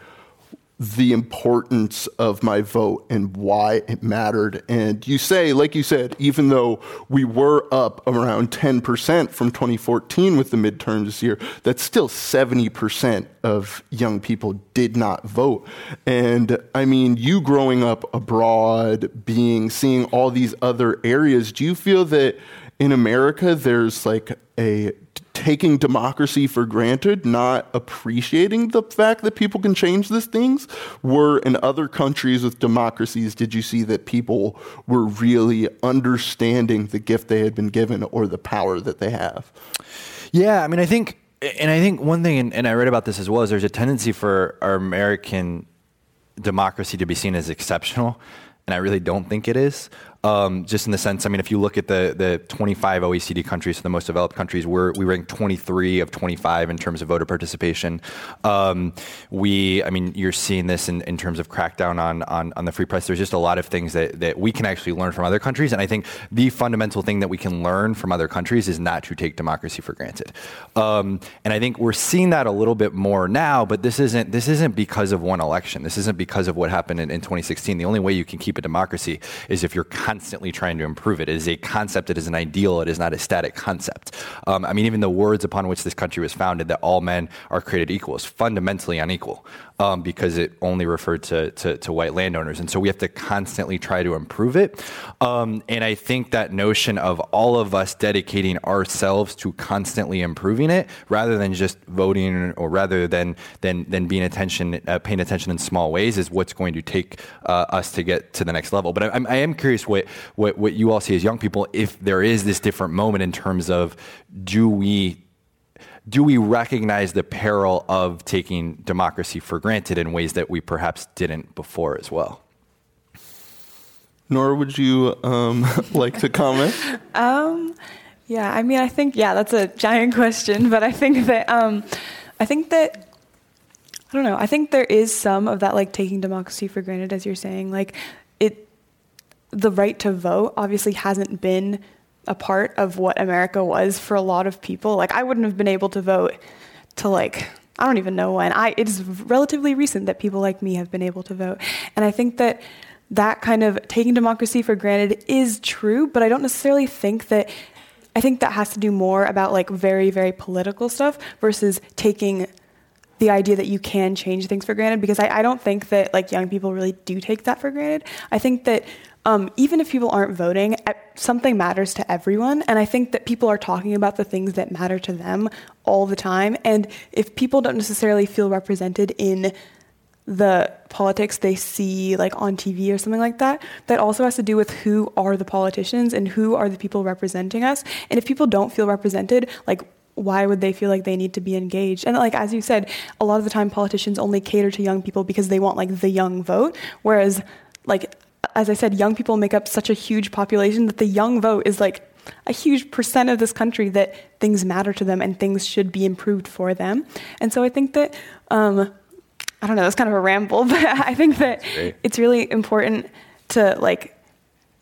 the importance of my vote and why it mattered. And you say, like you said, even though we were up around 10% from 2014 with the midterms this year, that's still 70% of young people did not vote. And I mean, you growing up abroad, being, seeing all these other areas, do you feel that in America there's like a taking democracy for granted, not appreciating the fact that people can change these things? Were in other countries with democracies, did you see that people were really understanding the gift they had been given or the power that they have? Yeah, I mean, I think, and I think one thing, and, and I read about this as well, is there's a tendency for our American democracy to be seen as exceptional, and I really don't think it is. Um, just in the sense, I mean, if you look at the the 25 OECD countries, so the most developed countries, we're, we rank 23 of 25 in terms of voter participation. Um, we, I mean, you're seeing this in, in terms of crackdown on, on on the free press. There's just a lot of things that that we can actually learn from other countries, and I think the fundamental thing that we can learn from other countries is not to take democracy for granted. Um, and I think we're seeing that a little bit more now, but this isn't this isn't because of one election. This isn't because of what happened in, in 2016. The only way you can keep a democracy is if you're constantly trying to improve it. It is a concept, it is an ideal, it is not a static concept. Um, I mean, even the words upon which this country was founded, that all men are created equal, is fundamentally unequal um, because it only referred to, to, to, white landowners. And so we have to constantly try to improve it. Um, and I think that notion of all of us dedicating ourselves to constantly improving it rather than just voting or rather than, than, than being attention, uh, paying attention in small ways is what's going to take uh, us to get to the next level. But I, I am curious what, what, what you all see as young people, if there is this different moment in terms of do we do we recognize the peril of taking democracy for granted in ways that we perhaps didn't before as well? Nora, would you um, like to comment? um, yeah, I mean, I think yeah, that's a giant question, but I think that um, I think that I don't know. I think there is some of that like taking democracy for granted, as you're saying. Like it, the right to vote obviously hasn't been a part of what America was for a lot of people. Like I wouldn't have been able to vote to like I don't even know when. I it's relatively recent that people like me have been able to vote. And I think that that kind of taking democracy for granted is true, but I don't necessarily think that I think that has to do more about like very very political stuff versus taking the idea that you can change things for granted because I, I don't think that like young people really do take that for granted. I think that um, even if people aren't voting, something matters to everyone. And I think that people are talking about the things that matter to them all the time. And if people don't necessarily feel represented in the politics they see like on TV or something like that, that also has to do with who are the politicians and who are the people representing us. And if people don't feel represented, like why would they feel like they need to be engaged? And like as you said, a lot of the time politicians only cater to young people because they want like the young vote, whereas like as I said, young people make up such a huge population that the young vote is like a huge percent of this country that things matter to them and things should be improved for them. And so I think that, um, I don't know, that's kind of a ramble, but I think that it's really important to like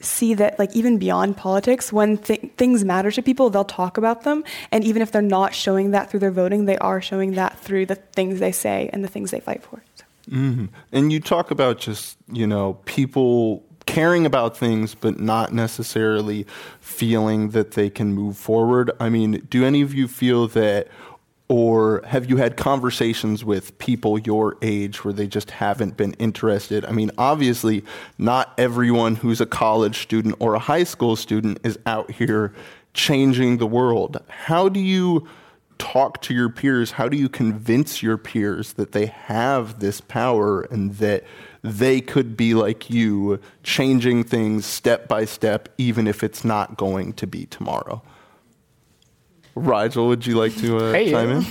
see that like even beyond politics when th- things matter to people they'll talk about them. And even if they're not showing that through their voting they are showing that through the things they say and the things they fight for Mm-hmm. And you talk about just, you know, people caring about things but not necessarily feeling that they can move forward. I mean, do any of you feel that or have you had conversations with people your age where they just haven't been interested? I mean, obviously, not everyone who's a college student or a high school student is out here changing the world. How do you talk to your peers? How do you convince your peers that they have this power and that they could be like you, changing things step by step, even if it's not going to be tomorrow? Rigel, would you like to uh, hey, chime in?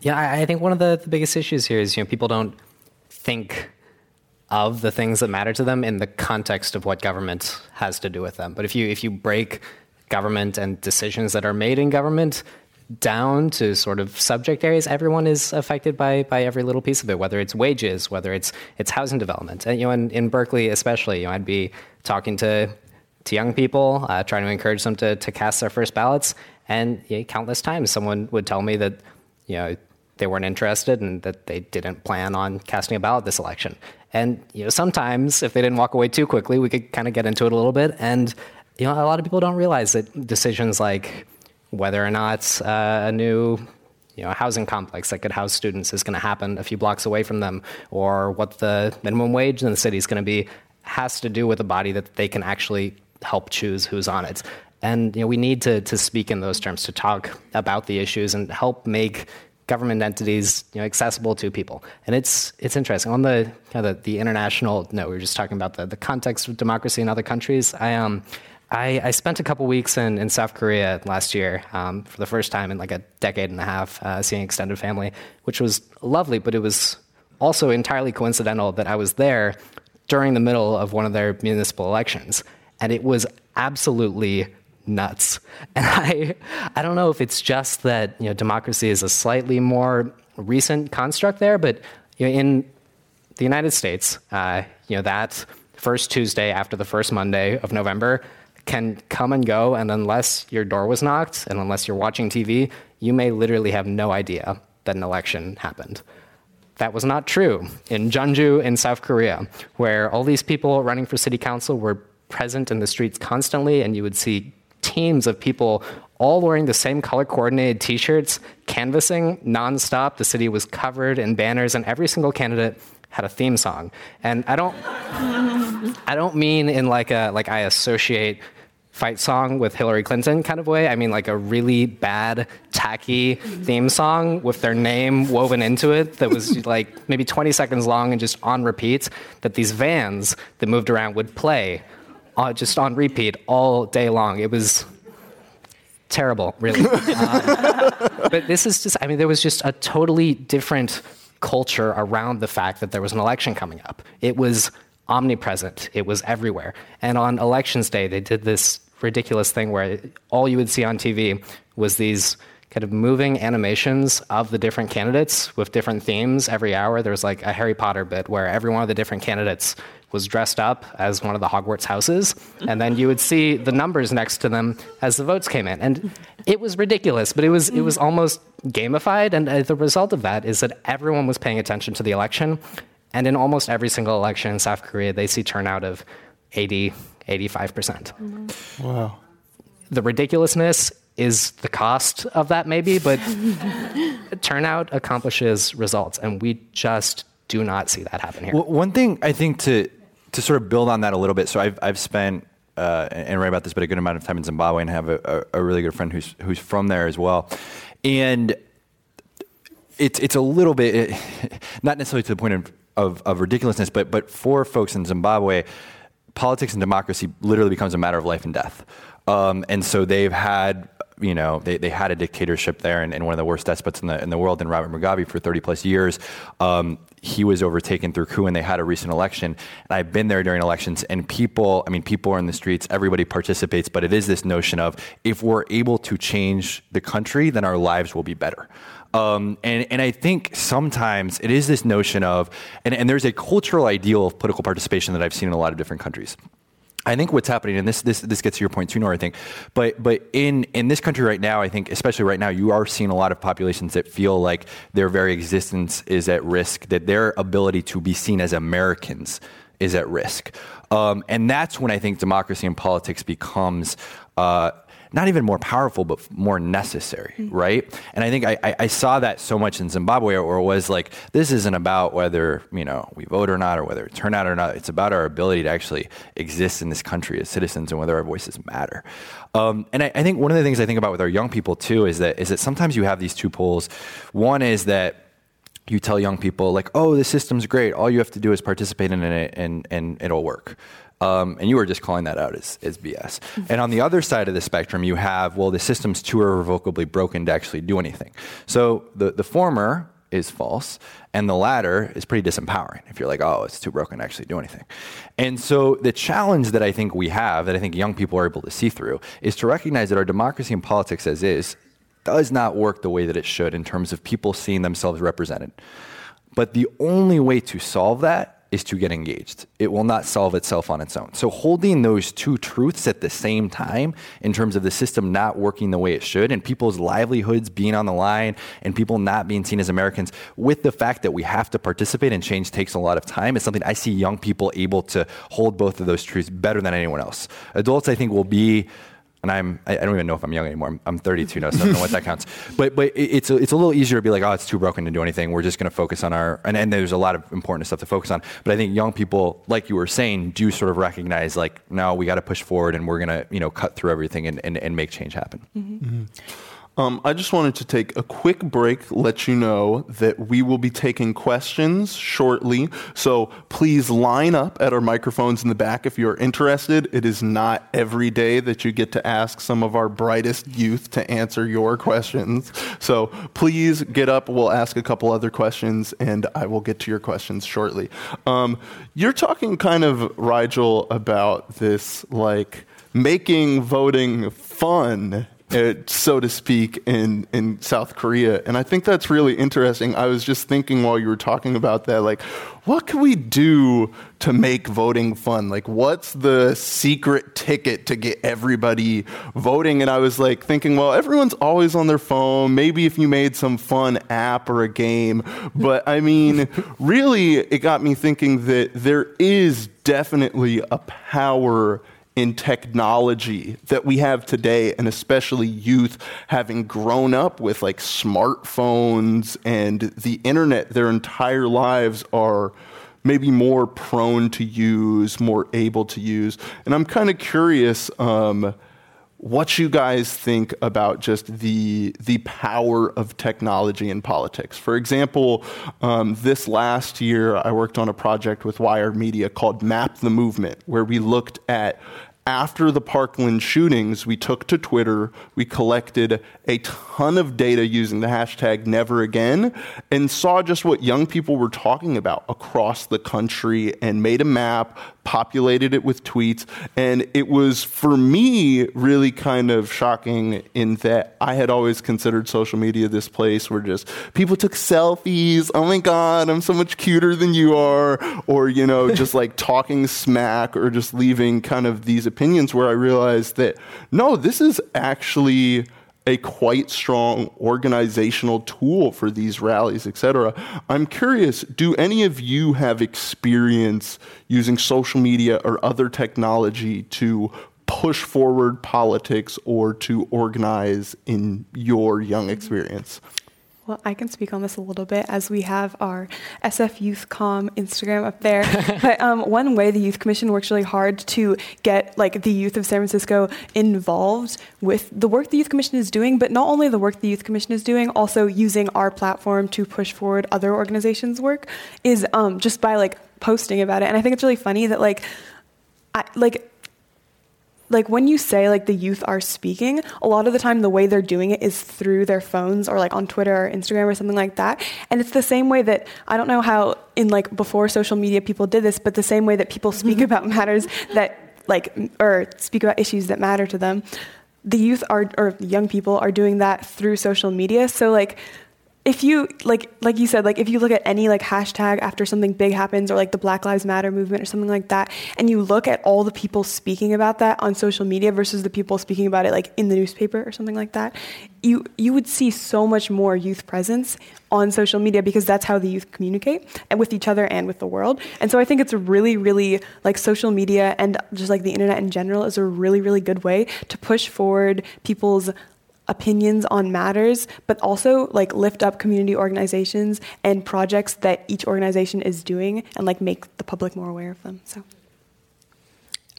Yeah, I think one of the, the biggest issues here is you know people don't think of the things that matter to them in the context of what government has to do with them. But if you if you break government and decisions that are made in government down to sort of subject areas, everyone is affected by by every little piece of it, whether it's wages, whether it's it's housing development. And, you know, in, in Berkeley especially, you know, I'd be talking to to young people, uh, trying to encourage them to to cast their first ballots, and you know, countless times someone would tell me that you know they weren't interested and that they didn't plan on casting a ballot this election. And you know, sometimes if they didn't walk away too quickly, we could kind of get into it a little bit. And you know, a lot of people don't realize that decisions like whether or not uh, a new you know, housing complex that could house students is going to happen a few blocks away from them, or what the minimum wage in the city is going to be, has to do with a body that they can actually help choose who's on it. And you know, we need to, to speak in those terms to talk about the issues and help make government entities you know, accessible to people. And it's, it's interesting. On the, kind of the, the international note, we were just talking about the, the context of democracy in other countries. I, um, I, I spent a couple weeks in, in South Korea last year um, for the first time in like a decade and a half, uh, seeing extended family, which was lovely, but it was also entirely coincidental that I was there during the middle of one of their municipal elections. And it was absolutely nuts. And I, I don't know if it's just that you know, democracy is a slightly more recent construct there, but you know, in the United States, uh, you know, that first Tuesday after the first Monday of November can come and go, and unless your door was knocked and unless you're watching TV, you may literally have no idea that an election happened. That was not true in Jeonju in South Korea, where all these people running for city council were present in the streets constantly, and you would see teams of people all wearing the same color coordinated t shirts, canvassing nonstop. The city was covered in banners, and every single candidate had a theme song. And I don't, I don't mean in like a like I associate fight song with Hillary Clinton kind of way. I mean like a really bad, tacky theme song with their name woven into it that was like maybe 20 seconds long and just on repeat. That these vans that moved around would play uh, just on repeat all day long. It was terrible, really. um, but this is just, I mean, there was just a totally different culture around the fact that there was an election coming up. It was omnipresent, it was everywhere. And on elections day, they did this ridiculous thing where all you would see on TV was these kind of moving animations of the different candidates with different themes every hour. There was like a Harry Potter bit where every one of the different candidates was dressed up as one of the Hogwarts houses, and then you would see the numbers next to them as the votes came in. And it was ridiculous, but it was it was almost gamified. And uh, the result of that is that everyone was paying attention to the election. And in almost every single election in South Korea, they see turnout of 80, 85 percent. Wow. The ridiculousness is the cost of that, maybe, but turnout accomplishes results, and we just do not see that happen here. Well, one thing I think to to sort of build on that a little bit. So I've I've spent uh, and write about this, but a good amount of time in Zimbabwe, and have a, a, a really good friend who's who's from there as well, and it's it's a little bit not necessarily to the point of, of, of ridiculousness, but but for folks in Zimbabwe, politics and democracy literally becomes a matter of life and death. Um, and so they've had you know, they, they had a dictatorship there and, and, one of the worst despots in the, in the world in Robert Mugabe for 30 plus years. Um, he was overtaken through coup and they had a recent election. And I've been there during elections and people, I mean, people are in the streets, everybody participates, but it is this notion of if we're able to change the country, then our lives will be better. Um, and, and I think sometimes it is this notion of, and, and there's a cultural ideal of political participation that I've seen in a lot of different countries. I think what's happening, and this this this gets to your point too, Nora. I think, but but in in this country right now, I think especially right now, you are seeing a lot of populations that feel like their very existence is at risk, that their ability to be seen as Americans is at risk, um, and that's when I think democracy and politics becomes. Uh, not even more powerful, but more necessary, mm-hmm. right? And I think I, I, saw that so much in Zimbabwe, where it was like, this isn't about whether you know we vote or not, or whether it turn out or not. It's about our ability to actually exist in this country as citizens and whether our voices matter. Um, and I, I think one of the things I think about with our young people too is that is that sometimes you have these two poles. One is that you tell young people like, oh, the system's great. All you have to do is participate in it, and and it'll work. Um, and you were just calling that out as, as BS. And on the other side of the spectrum, you have, well, the system's too irrevocably broken to actually do anything. So the, the former is false, and the latter is pretty disempowering if you're like, oh, it's too broken to actually do anything. And so the challenge that I think we have, that I think young people are able to see through, is to recognize that our democracy and politics as is does not work the way that it should in terms of people seeing themselves represented. But the only way to solve that is to get engaged. It will not solve itself on its own. So holding those two truths at the same time in terms of the system not working the way it should and people's livelihoods being on the line and people not being seen as Americans with the fact that we have to participate and change takes a lot of time is something I see young people able to hold both of those truths better than anyone else. Adults I think will be and I'm I don't even know if I'm young anymore. I'm, I'm 32 now, so I don't know what that counts. But but it's a, it's a little easier to be like, oh, it's too broken to do anything. We're just going to focus on our and, and there's a lot of important stuff to focus on. But I think young people, like you were saying, do sort of recognize like, no, we got to push forward and we're going to you know cut through everything and, and, and make change happen. Mm-hmm. Mm-hmm. Um, I just wanted to take a quick break, let you know that we will be taking questions shortly. So please line up at our microphones in the back if you're interested. It is not every day that you get to ask some of our brightest youth to answer your questions. So please get up. We'll ask a couple other questions and I will get to your questions shortly. Um, you're talking kind of, Rigel, about this like making voting fun uh, so to speak, in, in South Korea. And I think that's really interesting. I was just thinking while you were talking about that, like, what can we do to make voting fun? Like, what's the secret ticket to get everybody voting? And I was like thinking, well, everyone's always on their phone. Maybe if you made some fun app or a game. But I mean, really, it got me thinking that there is definitely a power in technology that we have today, and especially youth having grown up with like smartphones and the internet their entire lives are maybe more prone to use, more able to use. And I'm kind of curious um, what you guys think about just the the power of technology in politics. For example, um, this last year I worked on a project with Wired Media called Map the Movement, where we looked at after the Parkland shootings, we took to Twitter, we collected a ton of data using the hashtag never again, and saw just what young people were talking about across the country and made a map, populated it with tweets. And it was, for me, really kind of shocking in that I had always considered social media this place where just people took selfies. Oh my God, I'm so much cuter than you are. Or, you know, just like talking smack or just leaving kind of these opinions where I realized that no, this is actually a quite strong organizational tool for these rallies, etc. I'm curious, do any of you have experience using social media or other technology to push forward politics or to organize in your young experience? Well, I can speak on this a little bit as we have our SF Youth Com Instagram up there. but um, one way the Youth Commission works really hard to get like the youth of San Francisco involved with the work the Youth Commission is doing, but not only the work the Youth Commission is doing, also using our platform to push forward other organizations' work, is um, just by like posting about it. And I think it's really funny that like, I, like like when you say like the youth are speaking a lot of the time the way they're doing it is through their phones or like on twitter or instagram or something like that. And it's the same way that i don't know how in like before social media people did this but the same way that people speak mm-hmm. about matters that like or speak about issues that matter to them. The youth are or young people are doing that through social media. So like if you like like you said like if you look at any like hashtag after something big happens or like the black lives matter movement or something like that and you look at all the people speaking about that on social media versus the people speaking about it like in the newspaper or something like that you you would see so much more youth presence on social media because that's how the youth communicate and with each other and with the world. And so i think it's a really really like social media and just like the internet in general is a really really good way to push forward people's opinions on matters, but also like lift up community organizations and projects that each organization is doing and like make the public more aware of them. So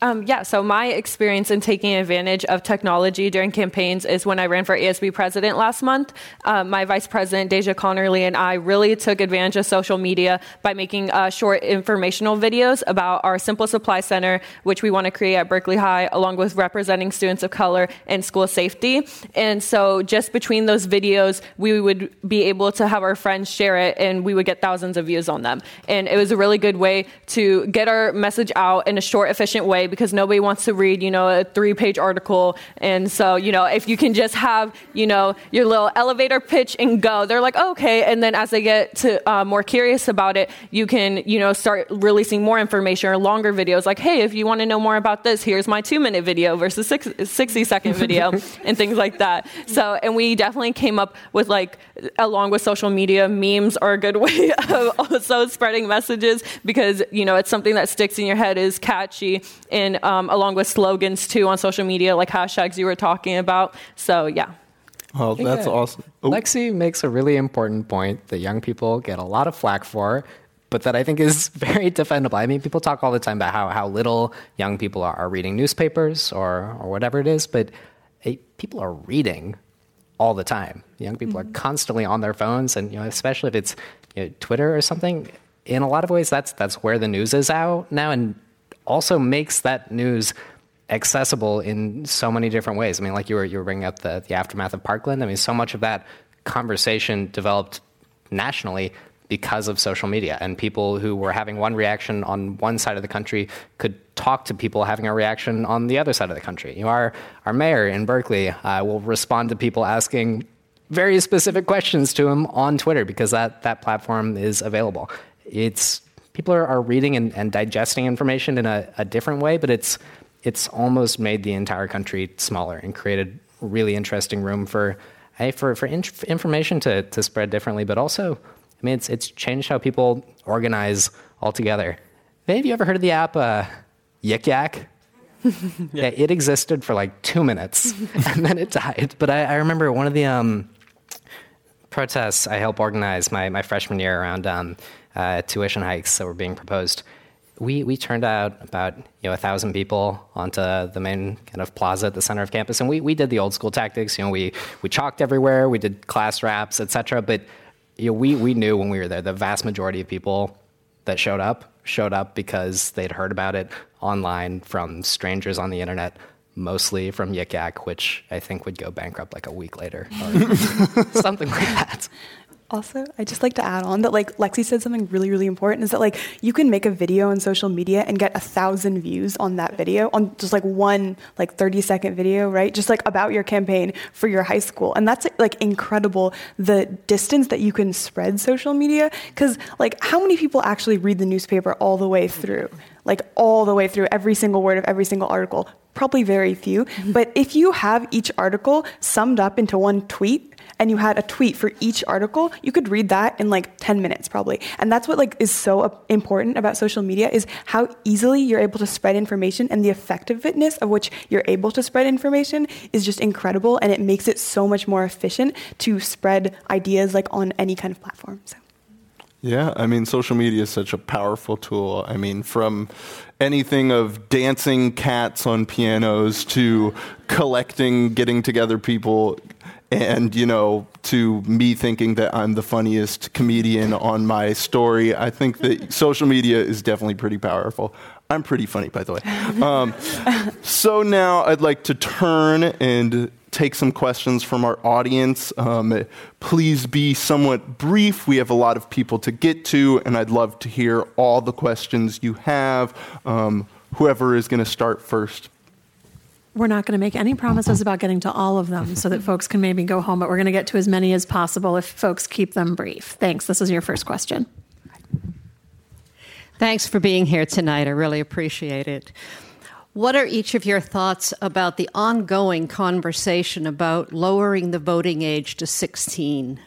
um, yeah, so my experience in taking advantage of technology during campaigns is when I ran for ASB president last month. Um, my vice president, Deja Connerly, and I really took advantage of social media by making uh, short informational videos about our Simple Supply Center, which we want to create at Berkeley High, along with representing students of color and school safety. And so, just between those videos, we would be able to have our friends share it, and we would get thousands of views on them. And it was a really good way to get our message out in a short, efficient way way because nobody wants to read, you know, a three page article. And so, you know, if you can just have, you know, your little elevator pitch and go, they're like, oh, okay. And then as they get to uh, more curious about it, you can, you know, start releasing more information or longer videos like, hey, if you want to know more about this, here's my two minute video versus six, 60 second video and things like that. So, and we definitely came up with like, along with social media, memes are a good way of also spreading messages because, you know, it's something that sticks in your head, is catchy, and um, along with slogans too on social media, like hashtags you were talking about. So, yeah. Oh, that's Yeah. awesome. Oh, Lexi makes a really important point that young people get a lot of flack for, but that I think is very defendable. I mean, people talk all the time about how, how little young people are, are reading newspapers or, or whatever it is, but hey, people are reading all the time. Young people are constantly on their phones, and you know, especially if it's you know, Twitter or something. In a lot of ways, that's that's where the news is out now, and also makes that news accessible in so many different ways. I mean, like you were you were bringing up the the aftermath of Parkland. I mean, so much of that conversation developed nationally because of social media and people who were having one reaction on one side of the country could talk to people having a reaction on the other side of the country. You know, our our mayor in Berkeley uh, will respond to people asking very specific questions to him on Twitter because that that platform is available. It's people are, are reading and, and digesting information in a, a different way, but it's it's almost made the entire country smaller and created really interesting room for hey, for for in, information to to spread differently, but also I mean it's it's changed how people organize altogether. Have you ever heard of the app uh, Yik Yak? yeah. it existed for like two minutes and then it died. But I, I remember one of the um, protests I helped organize my, my freshman year around um, uh, tuition hikes that were being proposed. We, we turned out about you know a thousand people onto the main kind of plaza at the center of campus, and we, we did the old school tactics. You know, we we chalked everywhere, we did class raps, etc. But you know, we we knew when we were there, the vast majority of people that showed up showed up because they'd heard about it online from strangers on the internet, mostly from Yik Yak, which I think would go bankrupt like a week later or something like that. Also, I just like to add on that like Lexi said something really, really important is that like you can make a video on social media and get a thousand views on that video on just like one like 30 second video, right? Just like about your campaign for your high school. And that's like incredible the distance that you can spread social media. Cause like how many people actually read the newspaper all the way through? Like all the way through every single word of every single article? Probably very few. Mm-hmm. But if you have each article summed up into one tweet, and you had a tweet for each article, you could read that in like 10 minutes probably. And that's what like is so important about social media is how easily you're able to spread information and the effectiveness of which you're able to spread information is just incredible and it makes it so much more efficient to spread ideas like on any kind of platform. So. Yeah, I mean, social media is such a powerful tool. I mean, from anything of dancing cats on pianos to collecting, getting together people, and, you know, to me thinking that I'm the funniest comedian on my story. I think that social media is definitely pretty powerful. I'm pretty funny, by the way. Um, so now I'd like to turn and take some questions from our audience. Um, please be somewhat brief. We have a lot of people to get to, and I'd love to hear all the questions you have. Um, whoever is going to start first. We're not going to make any promises about getting to all of them so that folks can maybe go home, but we're going to get to as many as possible if folks keep them brief. Thanks. This is your first question. Thanks for being here tonight. I really appreciate it. What are each of your thoughts about the ongoing conversation about lowering the voting age to 16?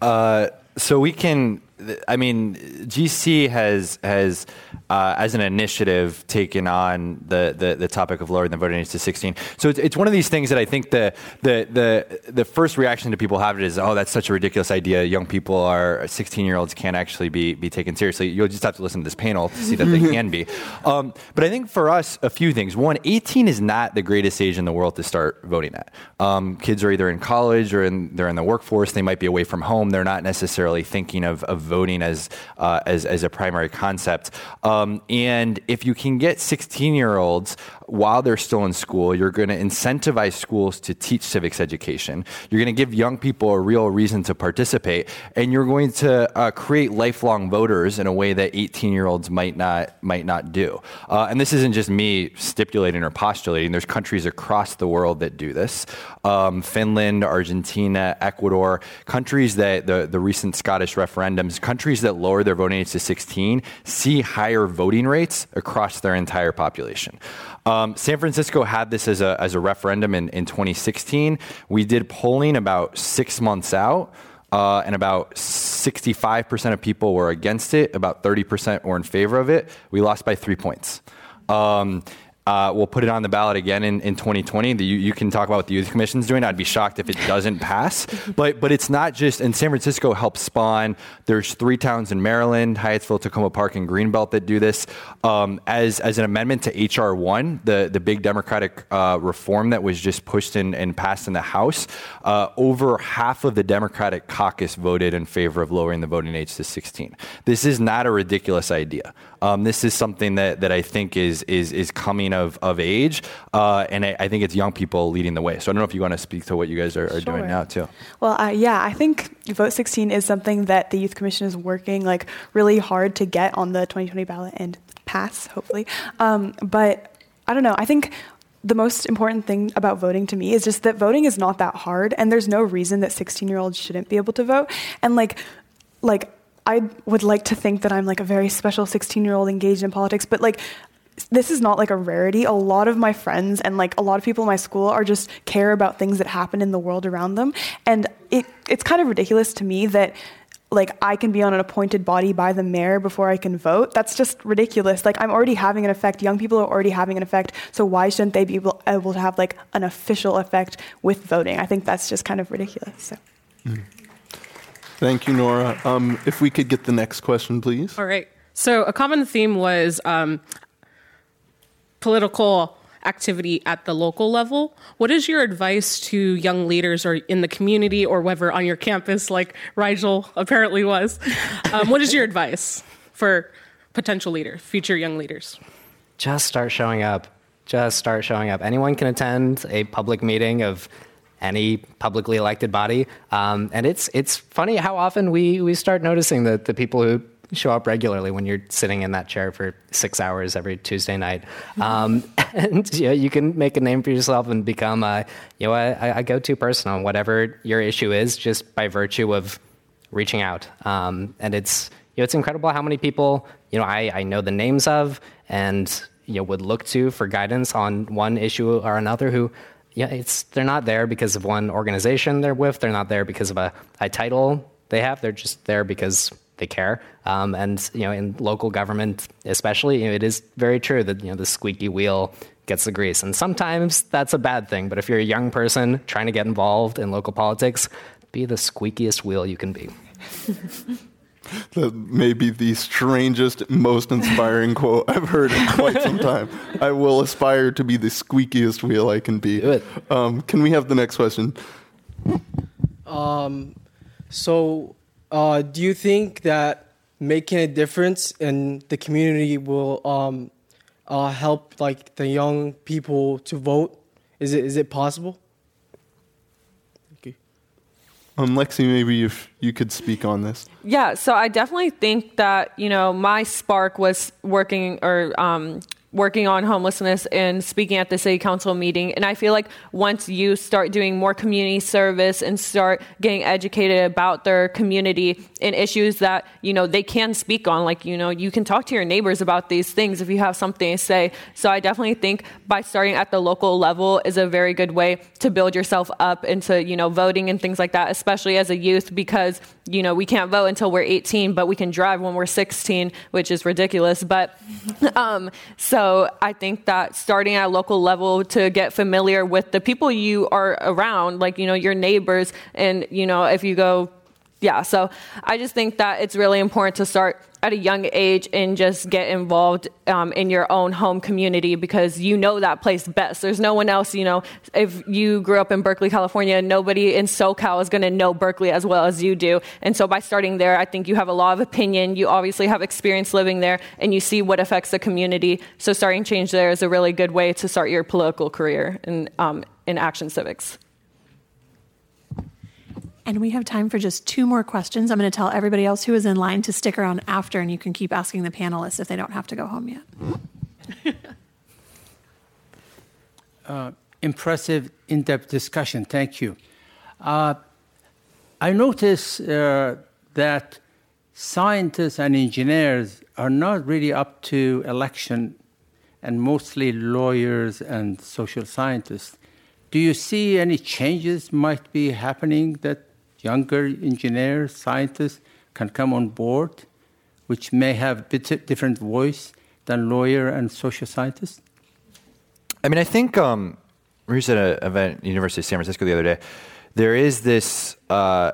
Uh, so we can. I mean, GC has has uh, as an initiative taken on the, the, the topic of lowering the voting age to 16. So it's, it's one of these things that I think the the the the first reaction to people have it is, oh, that's such a ridiculous idea. Young people are 16 year olds can't actually be be taken seriously. You'll just have to listen to this panel to see that they can be. Um, but I think for us, a few things. One, 18 is not the greatest age in the world to start voting at. Um, kids are either in college or in, they're in the workforce. They might be away from home. They're not necessarily thinking of, of voting as, uh, as as a primary concept. Um, and if you can get 16 year olds while they're still in school. You're going to incentivize schools to teach civics education. You're going to give young people a real reason to participate, and you're going to uh, create lifelong voters in a way that 18 year olds might not might not do. Uh, and this isn't just me stipulating or postulating. There's countries across the world that do this. Um, Finland, Argentina, Ecuador, countries that the, the recent Scottish referendums, countries that lower their voting age to 16 see higher voting rates across their entire population. Um, San Francisco had this as a, as a referendum in, in 2016. We did polling about six months out. Uh, and about 65% of people were against it, about 30% were in favor of it. We lost by three points. Um, uh, we'll put it on the ballot again in, in 2020. The, you, you, can talk about what the Youth Commission's doing. I'd be shocked if it doesn't pass. But but it's not just, and San Francisco helps spawn. There's three towns in Maryland, Hyattsville, Takoma Park, and Greenbelt that do this. Um, as, as an amendment to H.R. 1, the, the big Democratic uh, reform that was just pushed in, and passed in the House, uh, over half of the Democratic caucus voted in favor of lowering the voting age to 16. This is not a ridiculous idea. Um, this is something that, that I think is, is, is coming of, of age. Uh, and I, I, think it's young people leading the way. So I don't know if you want to speak to what you guys are, are sure. doing now, too. Well, uh, yeah, I think Vote 16 is something that the Youth Commission is working like really hard to get on the 2020 ballot and pass, hopefully. Um, but I don't know. I think the most important thing about voting to me is just that voting is not that hard and there's no reason that 16 year olds shouldn't be able to vote and like like i would like to think that i'm like a very special 16 year old engaged in politics but like this is not like a rarity. A lot of my friends and like a lot of people in my school are just care about things that happen in the world around them. And it, it's kind of ridiculous to me that like I can be on an appointed body by the mayor before I can vote. That's just ridiculous. Like I'm already having an effect. Young people are already having an effect. So why shouldn't they be able, able to have like an official effect with voting? I think that's just kind of ridiculous. So. Mm. Thank you, Nora. Um, if we could get the next question, please. All right. So a common theme was um, political activity at the local level. What is your advice to young leaders or in the community or whether on your campus, like Rigel apparently was? Um, what is your advice for potential leaders, future young leaders? Just start showing up. Just start showing up. Anyone can attend a public meeting of any publicly elected body, um, and it's it's funny how often we we start noticing that the people who show up regularly when you're sitting in that chair for six hours every Tuesday night. Um, and you, know, you can make a name for yourself and become a, you know, a, a go-to person on whatever your issue is just by virtue of reaching out. Um, and it's, you know, it's incredible how many people, you know, I, I know the names of and, you know, would look to for guidance on one issue or another who, yeah, it's, they're not there because of one organization they're with. They're not there because of a, a title they have. They're just there because they care. Um, and you know, in local government, especially, you know, it is very true that you know the squeaky wheel gets the grease, and sometimes that's a bad thing. But if you're a young person trying to get involved in local politics, be the squeakiest wheel you can be. that may be the strangest, most inspiring quote I've heard in quite some time. I will aspire to be the squeakiest wheel I can be. Do it. Um, can we have the next question? Um, so uh, do you think that making a difference in the community will um, uh, help like the young people to vote? Is it is it possible? Um, Lexi, maybe if you could speak on this. Yeah, so I definitely think that you know my spark was working or um, working on homelessness and speaking at the city council meeting. And I feel like once you start doing more community service and start getting educated about their community and issues that, you know, they can speak on, like, you know, you can talk to your neighbors about these things if you have something to say. So I definitely think by starting at the local level is a very good way to build yourself up into, you know, voting and things like that, especially as a youth, because, you know, we can't vote until we're 18, but we can drive when we're 16, which is ridiculous. But, um, so so I think that starting at a local level to get familiar with the people you are around, like, you know, your neighbors, and, you know, if you go, yeah. So I just think that it's really important to start at a young age and just get involved um, in your own home community because you know that place best. There's no one else, you know, if you grew up in Berkeley, California, nobody in SoCal is going to know Berkeley as well as you do. And so by starting there, I think you have a lot of opinion. You obviously have experience living there and you see what affects the community. So starting change there is a really good way to start your political career in, um, in action civics. And we have time for just two more questions. I'm going to tell everybody else who is in line to stick around after, and you can keep asking the panelists if they don't have to go home yet. uh, impressive, in depth discussion. Thank you. Uh, I notice uh, that scientists and engineers are not really up to election, and mostly lawyers and social scientists. Do you see any changes might be happening that younger engineers, scientists can come on board, which may have a bit different voice than lawyer and social scientists? I mean, I think um, we was at an event at University of San Francisco the other day. There is this. Uh,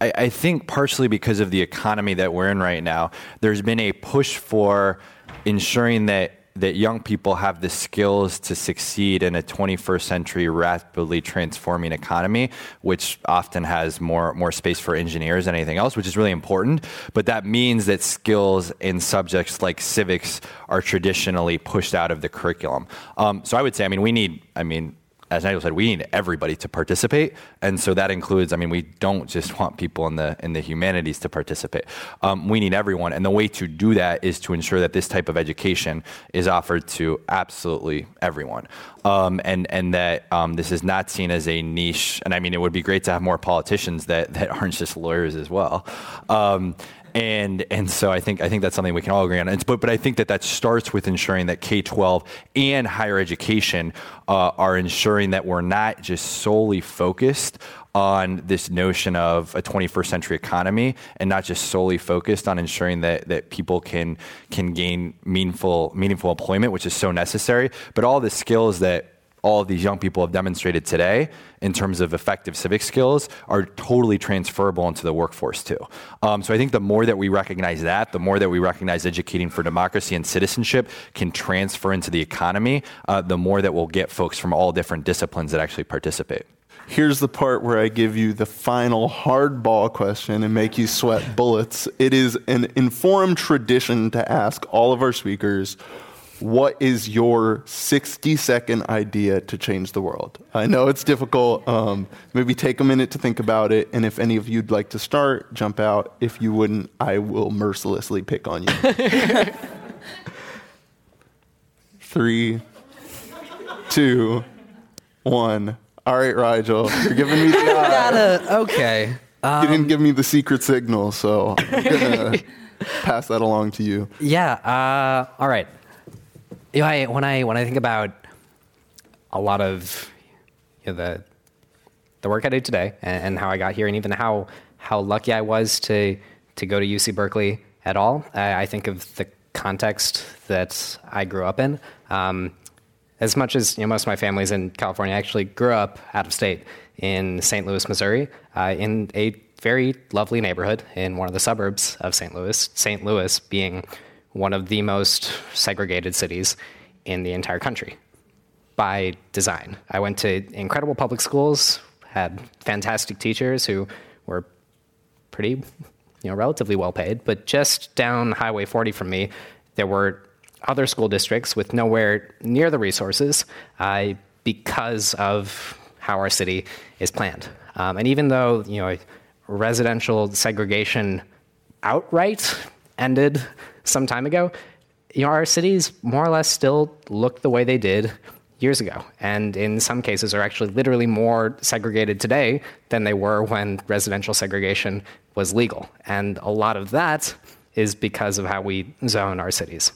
I, I think partially because of the economy that we're in right now, there's been a push for ensuring that that young people have the skills to succeed in a 21st century rapidly transforming economy, which often has more more space for engineers than anything else, which is really important. But that means that skills in subjects like civics are traditionally pushed out of the curriculum. Um, so I would say, I mean, we need, I mean, as Nigel said, we need everybody to participate, and so that includes. I mean, we don't just want people in the in the humanities to participate. Um, we need everyone, and the way to do that is to ensure that this type of education is offered to absolutely everyone, um, and and that um, this is not seen as a niche. And I mean, it would be great to have more politicians that that aren't just lawyers as well. And and so I think I think that's something we can all agree on. And, but but I think that that starts with ensuring that K twelve and higher education uh, are ensuring that we're not just solely focused on this notion of a 21st century economy and not just solely focused on ensuring that, that people can can gain meaningful meaningful employment, which is so necessary, but all the skills that all of these young people have demonstrated today in terms of effective civic skills are totally transferable into the workforce too. Um, so I think the more that we recognize that, the more that we recognize educating for democracy and citizenship can transfer into the economy, uh, the more that we'll get folks from all different disciplines that actually participate. Here's the part where I give you the final hardball question and make you sweat bullets. It is an Inforum tradition to ask all of our speakers what is your 60 second idea to change the world? I know it's difficult. Um, maybe take a minute to think about it. And if any of you'd like to start, jump out. If you wouldn't, I will mercilessly pick on you. Three, two, one. All right, Rigel, you're giving me the eye. okay. Um, you didn't give me the secret signal, so I'm gonna pass that along to you. Yeah. Uh, all right. You know, I, when I when I think about a lot of you know, the the work I did today and, and, how I got here, and even how how lucky I was to to go to UC Berkeley at all, I, I think of the context that I grew up in. Um, as much as you know, most of my family's in California, I actually grew up out of state in St. Louis, Missouri, uh, in a very lovely neighborhood in one of the suburbs of St. Louis. St. Louis being one of the most segregated cities in the entire country by design. I went to incredible public schools, had fantastic teachers who were pretty, you know, relatively well paid, but just down Highway 40 from me, there were other school districts with nowhere near the resources uh, because of how our city is planned. Um, and even though, you know, residential segregation outright ended some time ago, you know, our cities more or less still look the way they did years ago. And in some cases are actually literally more segregated today than they were when residential segregation was legal. And a lot of that is because of how we zone our cities.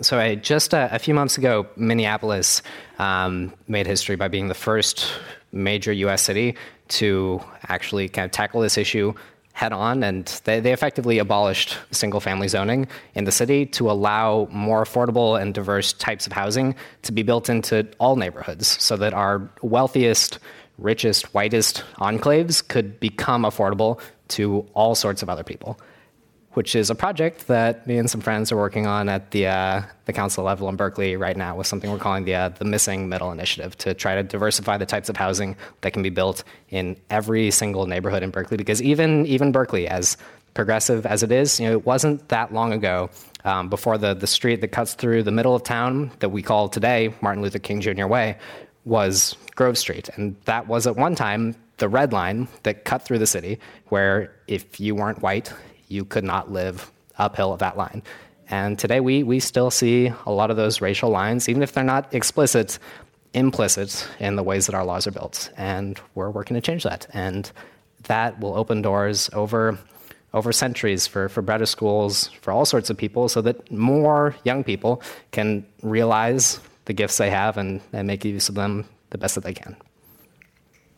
So, I, just a, a few months ago, Minneapolis um, made history by being the first major US city to actually kind of tackle this issue head on, and they, they effectively abolished single family zoning in the city to allow more affordable and diverse types of housing to be built into all neighborhoods so that our wealthiest, richest, whitest enclaves could become affordable to all sorts of other people. Which is a project that me and some friends are working on at the uh, the council level in Berkeley right now with something we're calling the uh, the Missing Middle Initiative to try to diversify the types of housing that can be built in every single neighborhood in Berkeley. Because even even Berkeley, as progressive as it is, you know, it wasn't that long ago um, before the the street that cuts through the middle of town that we call today Martin Luther King Jr. Way was Grove Street, and that was at one time the red line that cut through the city, where if you weren't white, you could not live uphill of that line. And today we, we still see a lot of those racial lines, even if they're not explicit, implicit in the ways that our laws are built. And we're working to change that. And that will open doors over, over centuries for, for better schools, for all sorts of people, so that more young people can realize the gifts they have and, and make use of them the best that they can.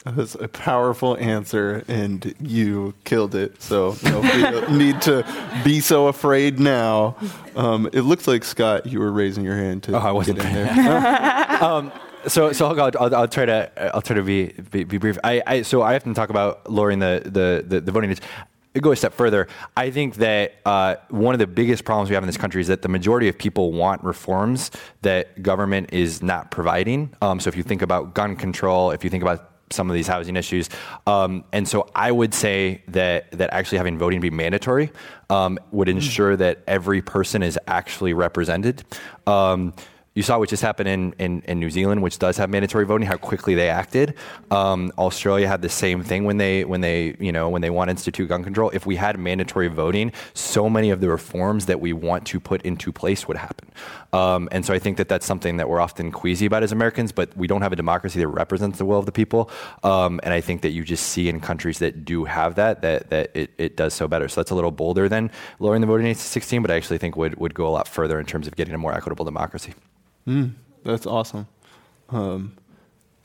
That was a powerful answer, and you killed it. So no need to be so afraid now. Um, it looks like Scott, you were raising your hand to oh, I wasn't get in there. um, so, so I'll, I'll, I'll, try to I'll try to be be, be brief. I, I, so I often talk about lowering the the, the, the voting age go a step further, I think that uh, one of the biggest problems we have in this country is that the majority of people want reforms that government is not providing. Um, so if you think about gun control, if you think about some of these housing issues. Um, and so I would say that that actually having voting be mandatory um, would ensure that every person is actually represented. Um, you saw what just happened in, in, in, New Zealand, which does have mandatory voting, how quickly they acted. Um, Australia had the same thing when they when they you know when they want to institute gun control. If we had mandatory voting, so many of the reforms that we want to put into place would happen. Um, and so I think that that's something that we're often queasy about as Americans, but we don't have a democracy that represents the will of the people. Um, and I think that you just see in countries that do have that that that it, it does so better. So that's a little bolder than lowering the voting age to 16, but I actually think would would go a lot further in terms of getting a more equitable democracy. Mm, that's awesome. Um,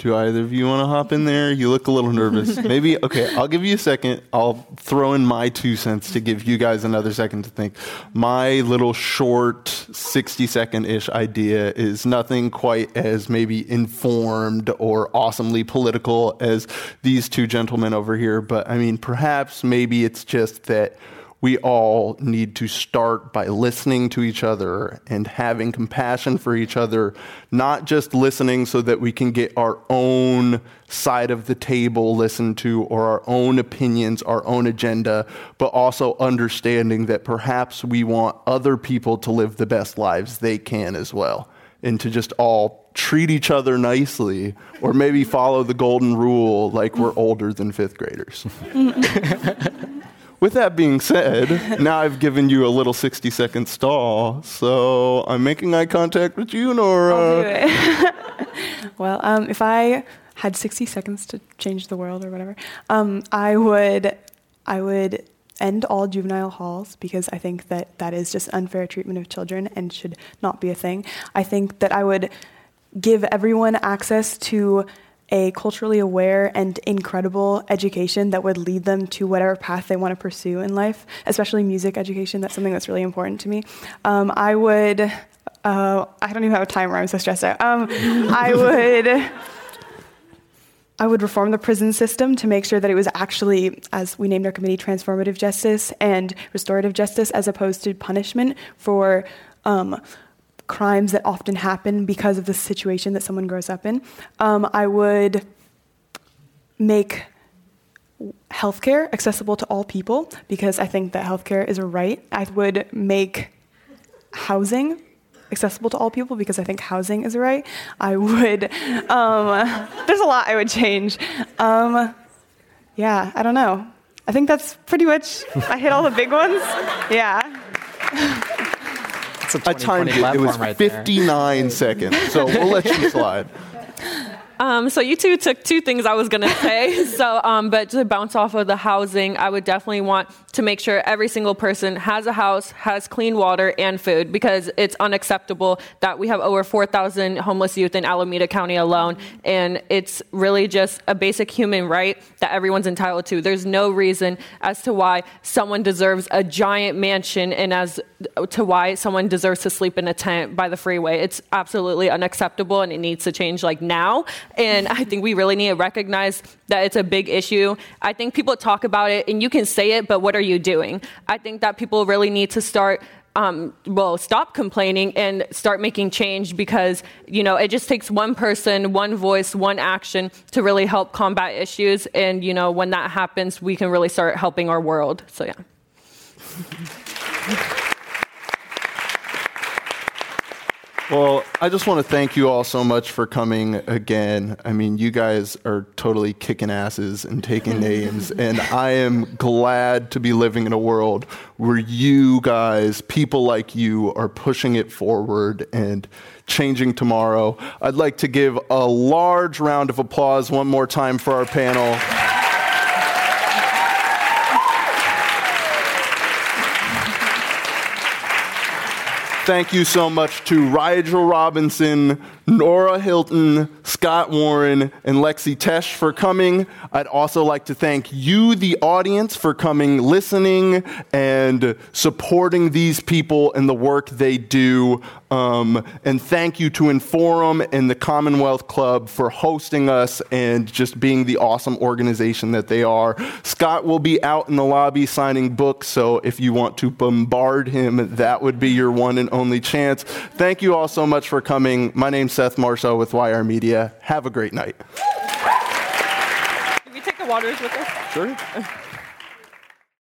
do either of you want to hop in there? You look a little nervous. Maybe, okay, I'll give you a second. I'll throw in my two cents to give you guys another second to think. My little short, 60 second ish idea is nothing quite as maybe informed or awesomely political as these two gentlemen over here, but I mean, perhaps maybe it's just that we all need to start by listening to each other and having compassion for each other, not just listening so that we can get our own side of the table listened to or our own opinions, our own agenda, but also understanding that perhaps we want other people to live the best lives they can as well. And to just all treat each other nicely, or maybe follow the golden rule like we're older than fifth graders. With that being said, now I've given you a little 60 second stall, so I'm making eye contact with you, Nora. I'll do it. well, um, if I had 60 seconds to change the world or whatever, um, I would, I would end all juvenile halls because I think that that is just unfair treatment of children and should not be a thing. I think that I would give everyone access to a culturally aware and incredible education that would lead them to whatever path they want to pursue in life, especially music education. That's something that's really important to me. Um, I would, uh, I don't even have a timer, I'm so stressed out. Um, I would. I would reform the prison system to make sure that it was actually, as we named our committee, transformative justice and restorative justice, as opposed to punishment for um, crimes that often happen because of the situation that someone grows up in. Um, I would make healthcare accessible to all people because I think that healthcare is a right. I would make housing accessible to all people because I think housing is a right. I would, um, there's a lot I would change. Um, yeah, I don't know. I think that's pretty much, I hit all the big ones. Yeah. I timed it. It was right 59 seconds. So we'll let you slide. Um, so you two took two things I was going to say. so, um, but to bounce off of the housing, I would definitely want to make sure every single person has a house, has clean water and food, because it's unacceptable that we have over 4,000 homeless youth in Alameda County alone, and it's really just a basic human right that everyone's entitled to. There's no reason as to why someone deserves a giant mansion and as to why someone deserves to sleep in a tent by the freeway. It's absolutely unacceptable and it needs to change like now. And I think we really need to recognize that it's a big issue. I think people talk about it and you can say it, but what are you doing? I think that people really need to start um, well, stop complaining and start making change because, you know, it just takes one person, one voice, one action to really help combat issues. And, you know, when that happens, we can really start helping our world. So, yeah. Well, I just want to thank you all so much for coming again. I mean, you guys are totally kicking asses and taking names, and I am glad to be living in a world where you guys, people like you, are pushing it forward and changing tomorrow. I'd like to give a large round of applause one more time for our panel. Thank you so much to Rigel Robinson, Nora Hilton, Scott Warren, and Lexi Tesh for coming. I'd also like to thank you, the audience, for coming, listening, and supporting these people and the work they do. Um, and thank you to Inforum and the Commonwealth Club for hosting us and just being the awesome organization that they are. Scott will be out in the lobby signing books, so if you want to bombard him, that would be your one and only chance. Thank you all so much for coming. My name's Seth Marshall with YR Media. Have a great night. Can we take the waters with us? Sure.